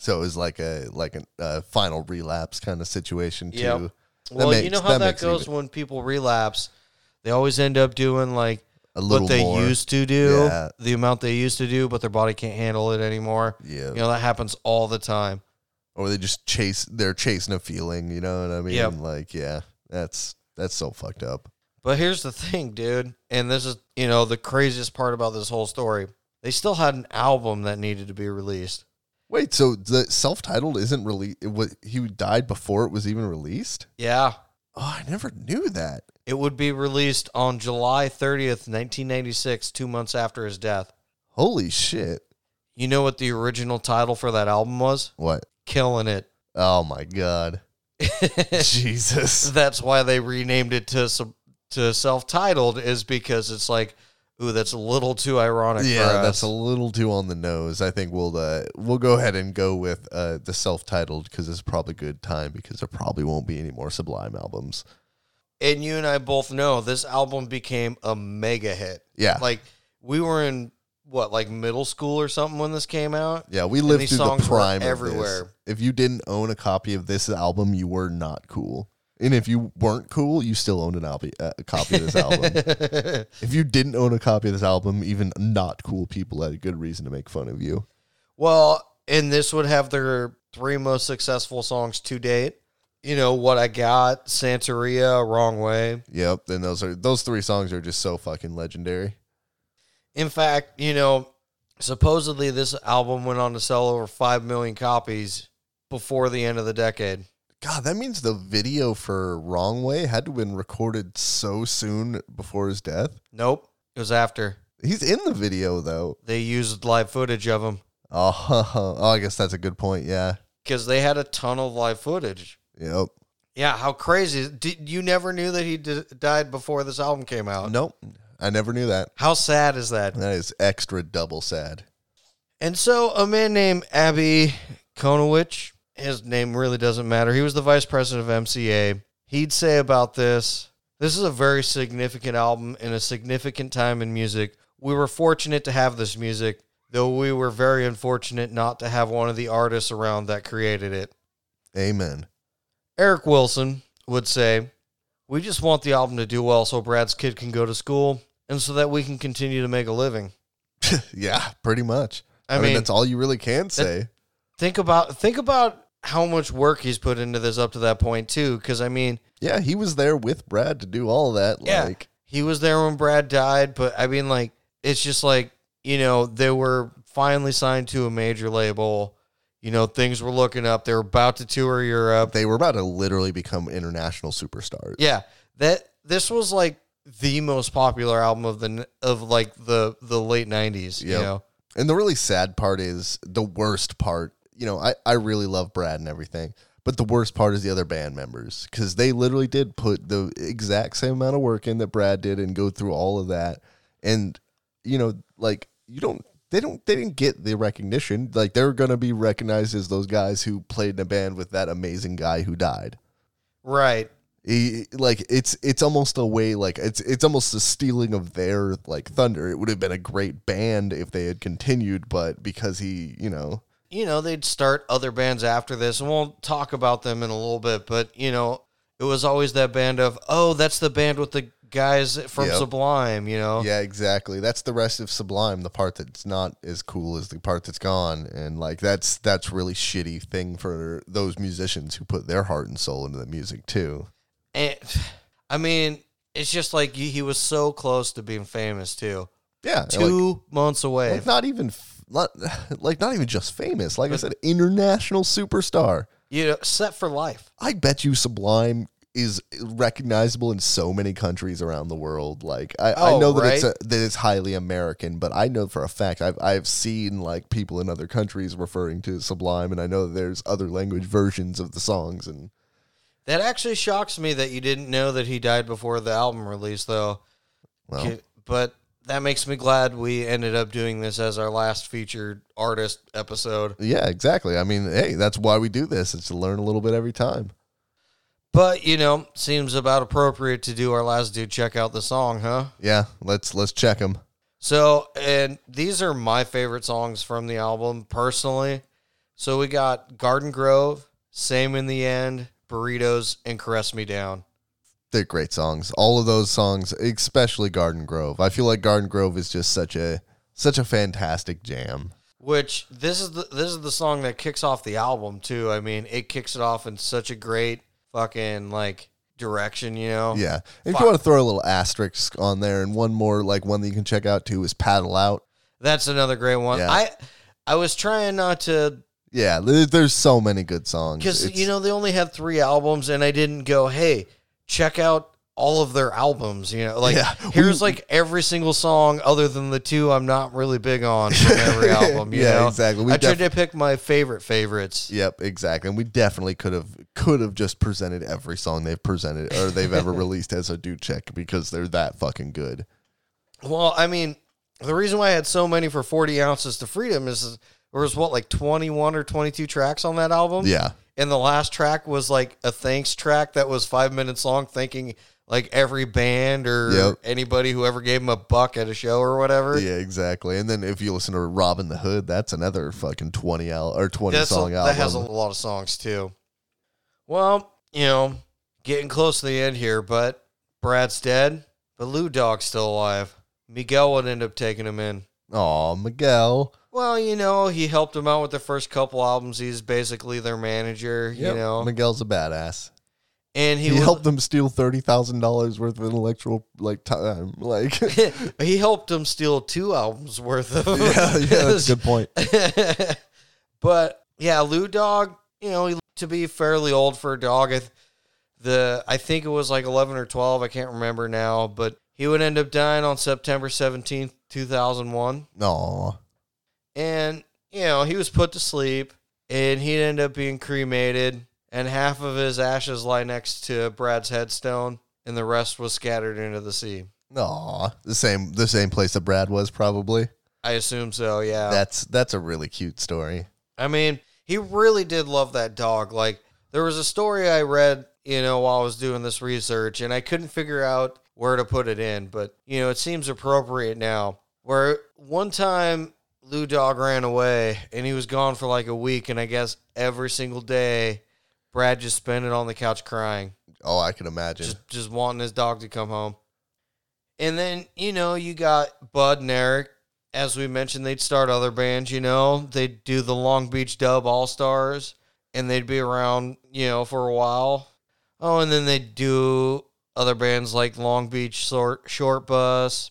So it was like a like a uh, final relapse kind of situation too. Yep. Well, you know how that that, goes even- when people relapse. They always end up doing like A little what they more. used to do, Yeah. the amount they used to do, but their body can't handle it anymore. Yeah. You know, that happens all the time. or they just chase they're chasing a feeling, you know what I mean? Yep. Like, yeah. That's that's so fucked up. But here's the thing, dude, and this is, you know, the craziest part about this whole story. They still had an album that needed to be released. Wait, so the self-titled isn't was he died before it was even released? Yeah. Oh, I never knew that. It would be released on July 30th, 1996, two months after his death. Holy shit. You know what the original title for that album was? What? Killing It. Oh my god. Jesus. That's why they renamed it to to self-titled is because it's like, ooh, that's a little too ironic. for Yeah, that's a little too on the nose. I think we'll uh, we'll go ahead and go with uh, the self-titled because it's probably good time because there probably won't be any more Sublime albums. and you and I both know this album became a mega hit. Yeah, Like we were in what, like middle school or something when this came out. yeah, we lived through the prime everywhere. Of this. If you didn't own a copy of this album, you were not cool. And if you weren't cool, you still owned an album, uh, a copy of this album. if you didn't own a copy of this album, even not cool people had a good reason to make fun of you. well, and this would have their three most successful songs to date. You know what I got, Santeria, Wrong Way. Yep, and those are those three songs are just so fucking legendary. In fact, you know, supposedly this album went on to sell over five million copies before the end of the decade. God, that means the video for Wrong Way had to have been recorded so soon before his death. Nope, it was after He's in the video though. they used live footage of him Oh, oh I guess that's a good point. Yeah. because they had a ton of live footage. Yep. Yeah, how crazy! Did, you never knew that he d- died before this album came out. Nope. I never knew that. How sad is that? That is extra double sad. And so a man named Abbey Konowitch, his name really doesn't matter. He was the vice president of MCA. He'd say about this, this is a very significant album in a significant time in music. We were fortunate to have this music, though we were very unfortunate not to have one of the artists around that created it. Amen. Eric Wilson would say, We just want the album to do well so Brad's kid can go to school and so that we can continue to make a living. yeah, pretty much. I, I, mean, mean, that's all you really can say. think about think about how much work he's put into this up to that point too because i mean Yeah, he was there with Brad to do all that. Yeah. Like, He was there when Brad died, but I mean, like, it's just like, you know, they were finally signed to a major label. You know, things were looking up. They were about to tour Europe. they were about to literally become international superstars. Yeah, that this was like the most popular album of the of like the the late '90s. You know, And the really sad part is the worst part. You know, I, I really love Brad and everything, but the worst part is the other band members because they literally did put the exact same amount of work in that Brad did and go through all of that. And, you know, like, you don't, they don't, they didn't get the recognition. Like, they're going to be recognized as those guys who played in a band with that amazing guy who died. right? He, like it's it's almost a way like it's it's almost a stealing of their like thunder. It would have been a great band if they had continued, but because he, you know, You know, they'd start other bands after this, and we'll talk about them in a little bit. But you know, it was always that band of, oh, that's the band with the guys from Yep. Sublime. You know, yeah, exactly. That's the rest of Sublime, the part that's not as cool as the part that's gone, and like that's that's really shitty thing for those musicians who put their heart and soul into the music too. And eh, I mean, it's just like he was so close to being famous too. Yeah, Two months away. like, like not even not like not even just famous. Like I said, international superstar. you know, set for life. I bet you Sublime is recognizable in so many countries around the world. Like I, I Oh, know that it's right. a, that it's highly American, but I know for a fact I've I've seen like people in other countries referring to Sublime, and I know that there's other language versions of the songs. And That actually shocks me that you didn't know that he died before the album release, though. well, But that makes me glad we ended up doing this as our last featured artist episode. yeah, exactly. I mean, hey, that's why we do this. It's to learn a little bit every time. But you know, seems about appropriate to do our last dude check out the song, huh? Yeah, let's let's check them. So, and these are my favorite songs from the album personally. So we got Garden Grove, Same in the End, Burritos, and Caress Me Down. They're great songs. All of those songs, especially Garden Grove. I feel like Garden Grove is just such a such a fantastic jam. Which this is the this is the song that kicks off the album too. I mean, it kicks it off in such a great fucking like direction, you know. Yeah. If Fuck. you want to throw a little asterisk on there and one more like one that you can check out too is Paddle Out. That's another great one. Yeah. I I was trying not to Yeah, there's so many good songs. because you know they only had three albums, and I didn't go, hey, check out all of their albums. You know, like Yeah, here's like every single song other than the two I'm not really big on from every album. You Yeah, know? exactly. We I tried to pick my favorite favorites. Yep, exactly. And we definitely could have could have just presented every song they've presented or they've ever released as a do check because they're that fucking good. Well, I mean, the reason why I had so many for 40 ounces to freedom is there was what like 21 or 22 tracks on that album. Yeah. And the last track was like a thanks track that was five minutes long, thanking like every band or Yep. anybody who ever gave him a buck at a show or whatever. Yeah, exactly. And then if you listen to Robbin' the Hood, that's another fucking 20 al- or 20 That's a- song that has a lot of songs too. Well, you know, getting close to the end here, but Brad's dead, but Lou Dog's still alive. Miguel would end up taking him in. Oh, Miguel. Well, you know, he helped them out with the first couple albums. He's basically their manager, Yep, you know, Miguel's a badass. and he, He, was- helped them steal thirty thousand dollars worth of intellectual like time. Like, he helped them steal two albums worth of. yeah, yeah, that's a good point. but yeah, Lou Dog, you know, he looked to be fairly old for a dog. I th- the I think it was like eleven or twelve. I can't remember now, but he would end up dying on September seventeenth, two thousand one. Aw, and you know he was put to sleep and he'd end up being cremated and half of his ashes lie next to brad's headstone and the rest was scattered into the sea aw, the same the same place that Brad was probably. i assume so yeah That's that's a really cute story. i mean he really did love that dog like there was a story i read you know while i was doing this research and i couldn't figure out where to put it in but you know it seems appropriate now where one time Lou Dog ran away and he was gone for like a week and I guess every single day Brad just spent it on the couch crying, Oh, I can imagine. just just wanting his dog to come home. And then, you know, you got Bud and Eric. As we mentioned, they'd start other bands, you know. They'd do the Long Beach Dub All Stars and they'd be around, you know, for a while. Oh, and then they do other bands like Long Beach Short, Short Bus.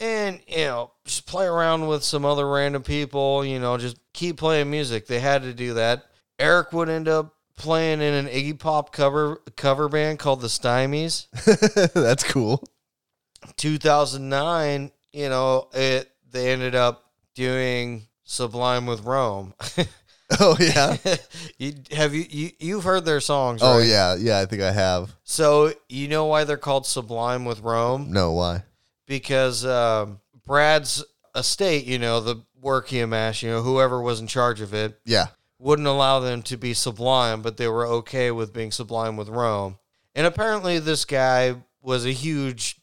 And, you know, just play around with some other random people, you know, just keep playing music. They had to do that. Eric would end up playing in an Iggy Pop cover cover band called the Stymies. That's cool. 2009, you know, it they ended up doing Sublime with Rome. Oh yeah. you, have you, you you've heard their songs? oh yeah. Yeah, I think I have. So you know why they're called Sublime with Rome? No, why? Because um, Brad's estate, you know, the work he amassed, you know, whoever was in charge of it, Yeah. wouldn't allow them to be sublime, but they were okay with being sublime with Rome. And apparently, this guy was a huge,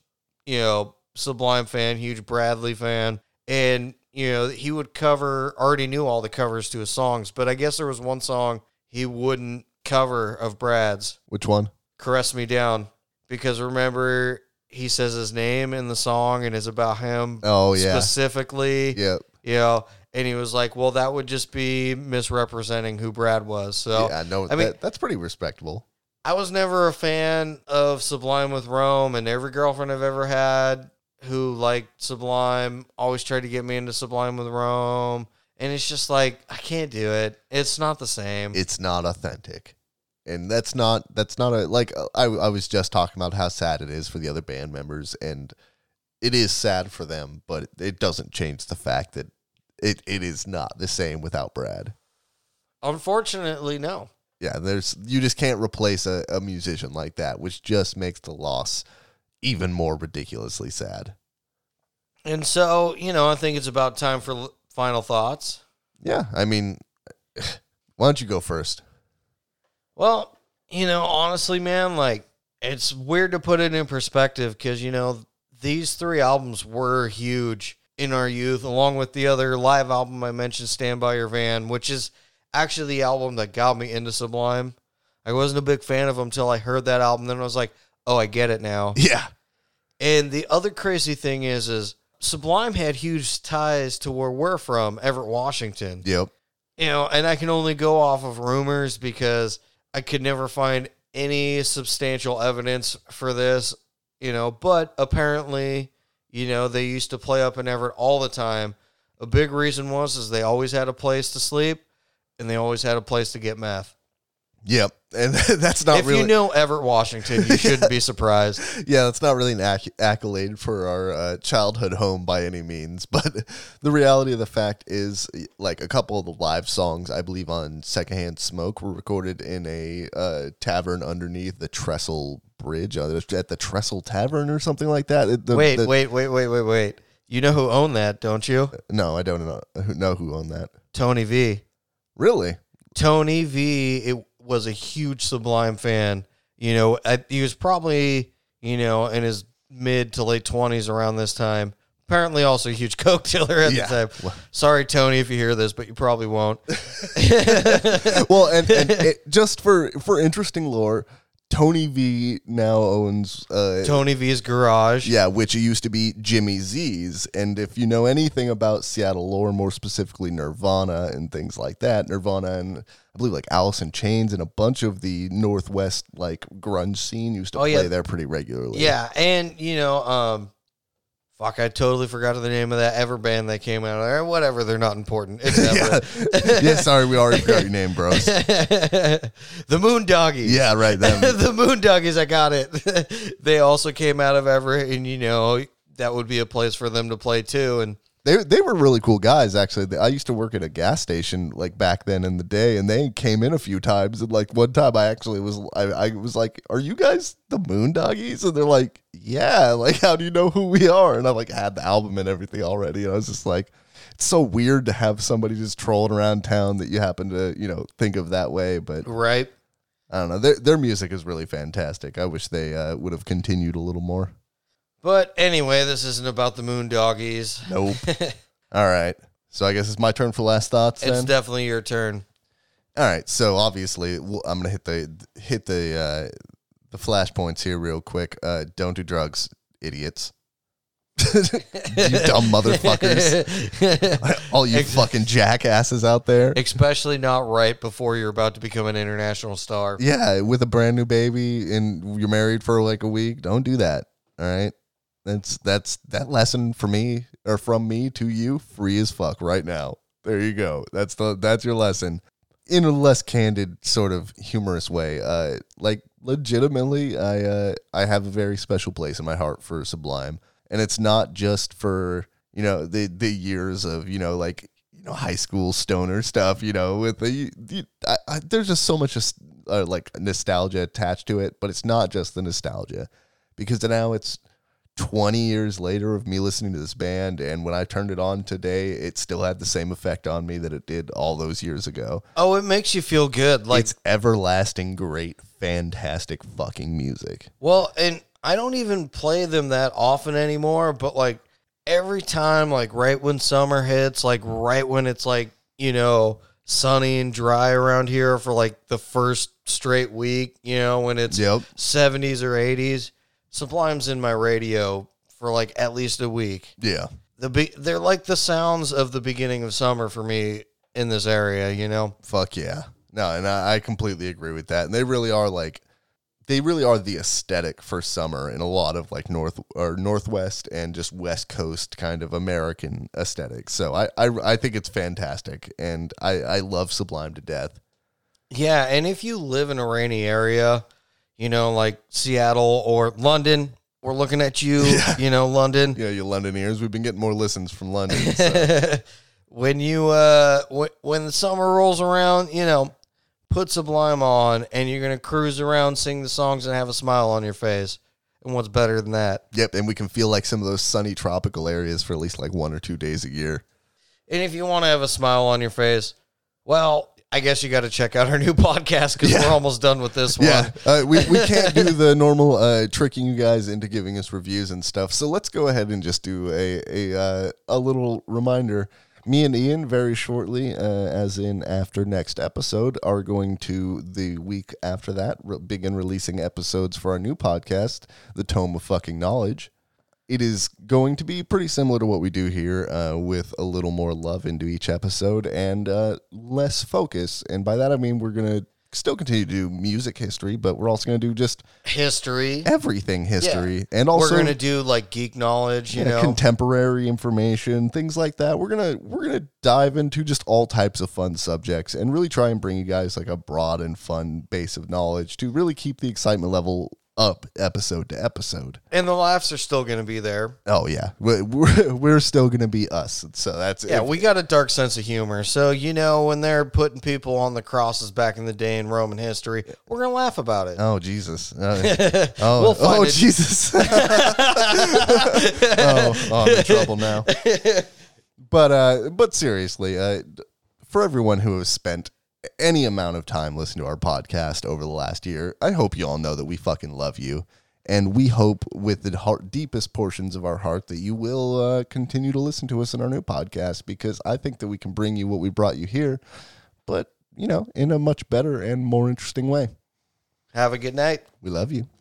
you know, Sublime fan, huge Bradley fan, and you know he would cover. Already knew all the covers to his songs, but I guess there was one song he wouldn't cover of Brad's, Which one? "Caress Me Down," because remember he says his name in the song and it's about him Oh yeah. specifically Yeah. you know, and he was like, "Well, that would just be misrepresenting who Brad was." So yeah, no, I mean- that, that's pretty respectable. I was never a fan of Sublime with Rome, and every girlfriend I've ever had who liked Sublime always tried to get me into Sublime with Rome, and it's just like I can't do it. It's not the same. It's not authentic. And that's not that's not a like I I was just talking about how sad it is for the other band members and it is sad for them, but it doesn't change the fact that it, it is not the same without Brad. Unfortunately, no. Yeah, there's you just can't replace a, a musician like that, which just makes the loss even more ridiculously sad. And so, you know, I think it's about time for l- final thoughts. Yeah, I mean, why don't you go first? Well, you know, honestly, man, like it's weird to put it in perspective because you know these three albums were huge in our youth, along with the other live album I mentioned, "Stand by Your Van," which is actually the album that got me into Sublime. I wasn't a big fan of them until I heard that album. Then I was like, "Oh, I get it now." Yeah, And the other crazy thing is, is Sublime had huge ties to where we're from, Everett, Washington yep, you know, and I can only go off of rumors because I could never find any substantial evidence for this, you know, but apparently, you know, they used to play up in Everett all the time. A big reason was is they always had a place to sleep and they always had a place to get meth. Yep, and that's not if really you know Everett, Washington, you shouldn't be surprised. yeah, that's not really an acc- accolade for our uh, childhood home by any means. But the reality of the fact is, like a couple of the live songs, I believe on Secondhand Smoke, were recorded in a uh, tavern underneath the Trestle Bridge uh, at the Trestle Tavern or something like that. The- wait, the- wait, wait, wait, wait, wait. You know who owned that, don't you? No, I don't know, know who owned that. Tony V. Really? Tony V it was a huge Sublime fan. You know, I, he was probably you know in his mid to late twenties around this time. Apparently, also a huge coke dealer at Yeah. the time. Sorry, Tony, if you hear this, but you probably won't. well, and, and it, just for for interesting lore, Tony V now owns uh, Tony V's garage. Yeah, which it used to be Jimmy Z's. And if you know anything about Seattle lore, more specifically Nirvana and things like that, Nirvana and I believe like Alice in Chains and a bunch of the Northwest like grunge scene used to Oh, play yeah. there pretty regularly. Yeah, and you know, um, fuck, I totally forgot the name of that ever band that came out of there. Whatever, they're not important. It's yeah. Yeah, sorry, we already forgot your name, bros. the Moondoggies. Yeah, right. Them. the Moondoggies, I got it. they also came out of Everett, and you know that would be a place for them to play too. And They they were really cool guys. Actually, I used to work at a gas station like back then in the day, and they came in a few times. And like one time, I actually was I, I was like, "Are you guys the Moondoggies?" And they're like, "Yeah." Like, how do you know who we are? And I like had the album and everything already. And I was just like, it's so weird to have somebody just trolling around town that you happen to you know think of that way. But right, I don't know. Their their music is really fantastic. I wish they uh, would have continued a little more. But anyway, this isn't about the Moondoggies. Nope. All right. So I guess it's my turn for last thoughts. It's then? definitely your turn. All right, so obviously we'll, I'm gonna hit the hit the uh, the flashpoints here real quick. Uh, don't do drugs, idiots. you dumb motherfuckers. All you fucking jackasses out there. Especially not right before you're about to become an international star. Yeah, with a brand new baby and you're married for like a week, don't do that. All right. That's that's that lesson for me or from me to you, free as fuck right now. There you go. That's the that's your lesson. In a less candid, sort of humorous way, uh, like legitimately, I uh, I have a very special place in my heart for Sublime, and it's not just for you know the the years of you know like you know high school stoner stuff. You know, with the, the I, I, there's just so much uh, like nostalgia attached to it, but it's not just the nostalgia because now it's 20 years later of me listening to this band and when I turned it on today it still had the same effect on me that it did all those years ago. Oh, it makes you feel good. Like it's everlasting great fantastic fucking music. Well, and I don't even play them that often anymore, but like every time like right when summer hits, like right when it's like, you know, sunny and dry around here for like the first straight week, you know, when it's Yep. 70s or 80s, Sublime's in my radio for like at least a week. Yeah. The be- they're like the sounds of the beginning of summer for me in this area, you know. Fuck yeah. No, and I, I completely agree with that. And they really are like they really are the aesthetic for summer in a lot of like north or northwest and just west coast kind of American aesthetic. So I I, I think it's fantastic and I, I love Sublime to death. Yeah, and if you live in a rainy area, you know, like Seattle or London, we're looking at you, you know, London. Yeah, you Londoners, we've been getting more listens from London. So. when you uh w- when the summer rolls around, you know, put Sublime on and you're going to cruise around, sing the songs and have a smile on your face. And what's better than that? yep, and we can feel like some of those sunny tropical areas for at least like one or two days a year. And if you want to have a smile on your face, well, I guess you got to check out our new podcast because Yeah. we're almost done with this one. Yeah, uh, we, we can't do the normal uh, tricking you guys into giving us reviews and stuff. So let's go ahead and just do a a uh, a little reminder. Me and Ian, very shortly, uh, as in after next episode, are going to the week after that re- begin releasing episodes for our new podcast, The Tome of Fucking Knowledge. It is going to be pretty similar to what we do here, uh, with a little more love into each episode and uh, less focus. And by that I mean we're gonna still continue to do music history, but we're also gonna do just History. everything history, Yeah. and also we're going to do like geek knowledge, you yeah, know. contemporary information, things like that. We're gonna we're gonna dive into just all types of fun subjects and really try and bring you guys like a broad and fun base of knowledge to really keep the excitement level up episode to episode. and the laughs are still going to be there. Oh yeah, we're we're, still gonna be us. So that's Yeah, if- we got a dark sense of humor. So, you know, when they're putting people on the crosses back in the day in Roman history, we're going to laugh about it. Oh Jesus! Uh, oh, We'll oh it. Jesus! oh, oh, I'm in trouble now. But uh, but seriously, uh, for everyone who has spent any amount of time listening to our podcast over the last year, I hope you all know that we fucking love you, and we hope with the heart, deepest portions of our heart that you will uh, continue to listen to us in our new podcast because I think that we can bring you what we brought you here, but you know, in a much better and more interesting way. Have a good night. We love you.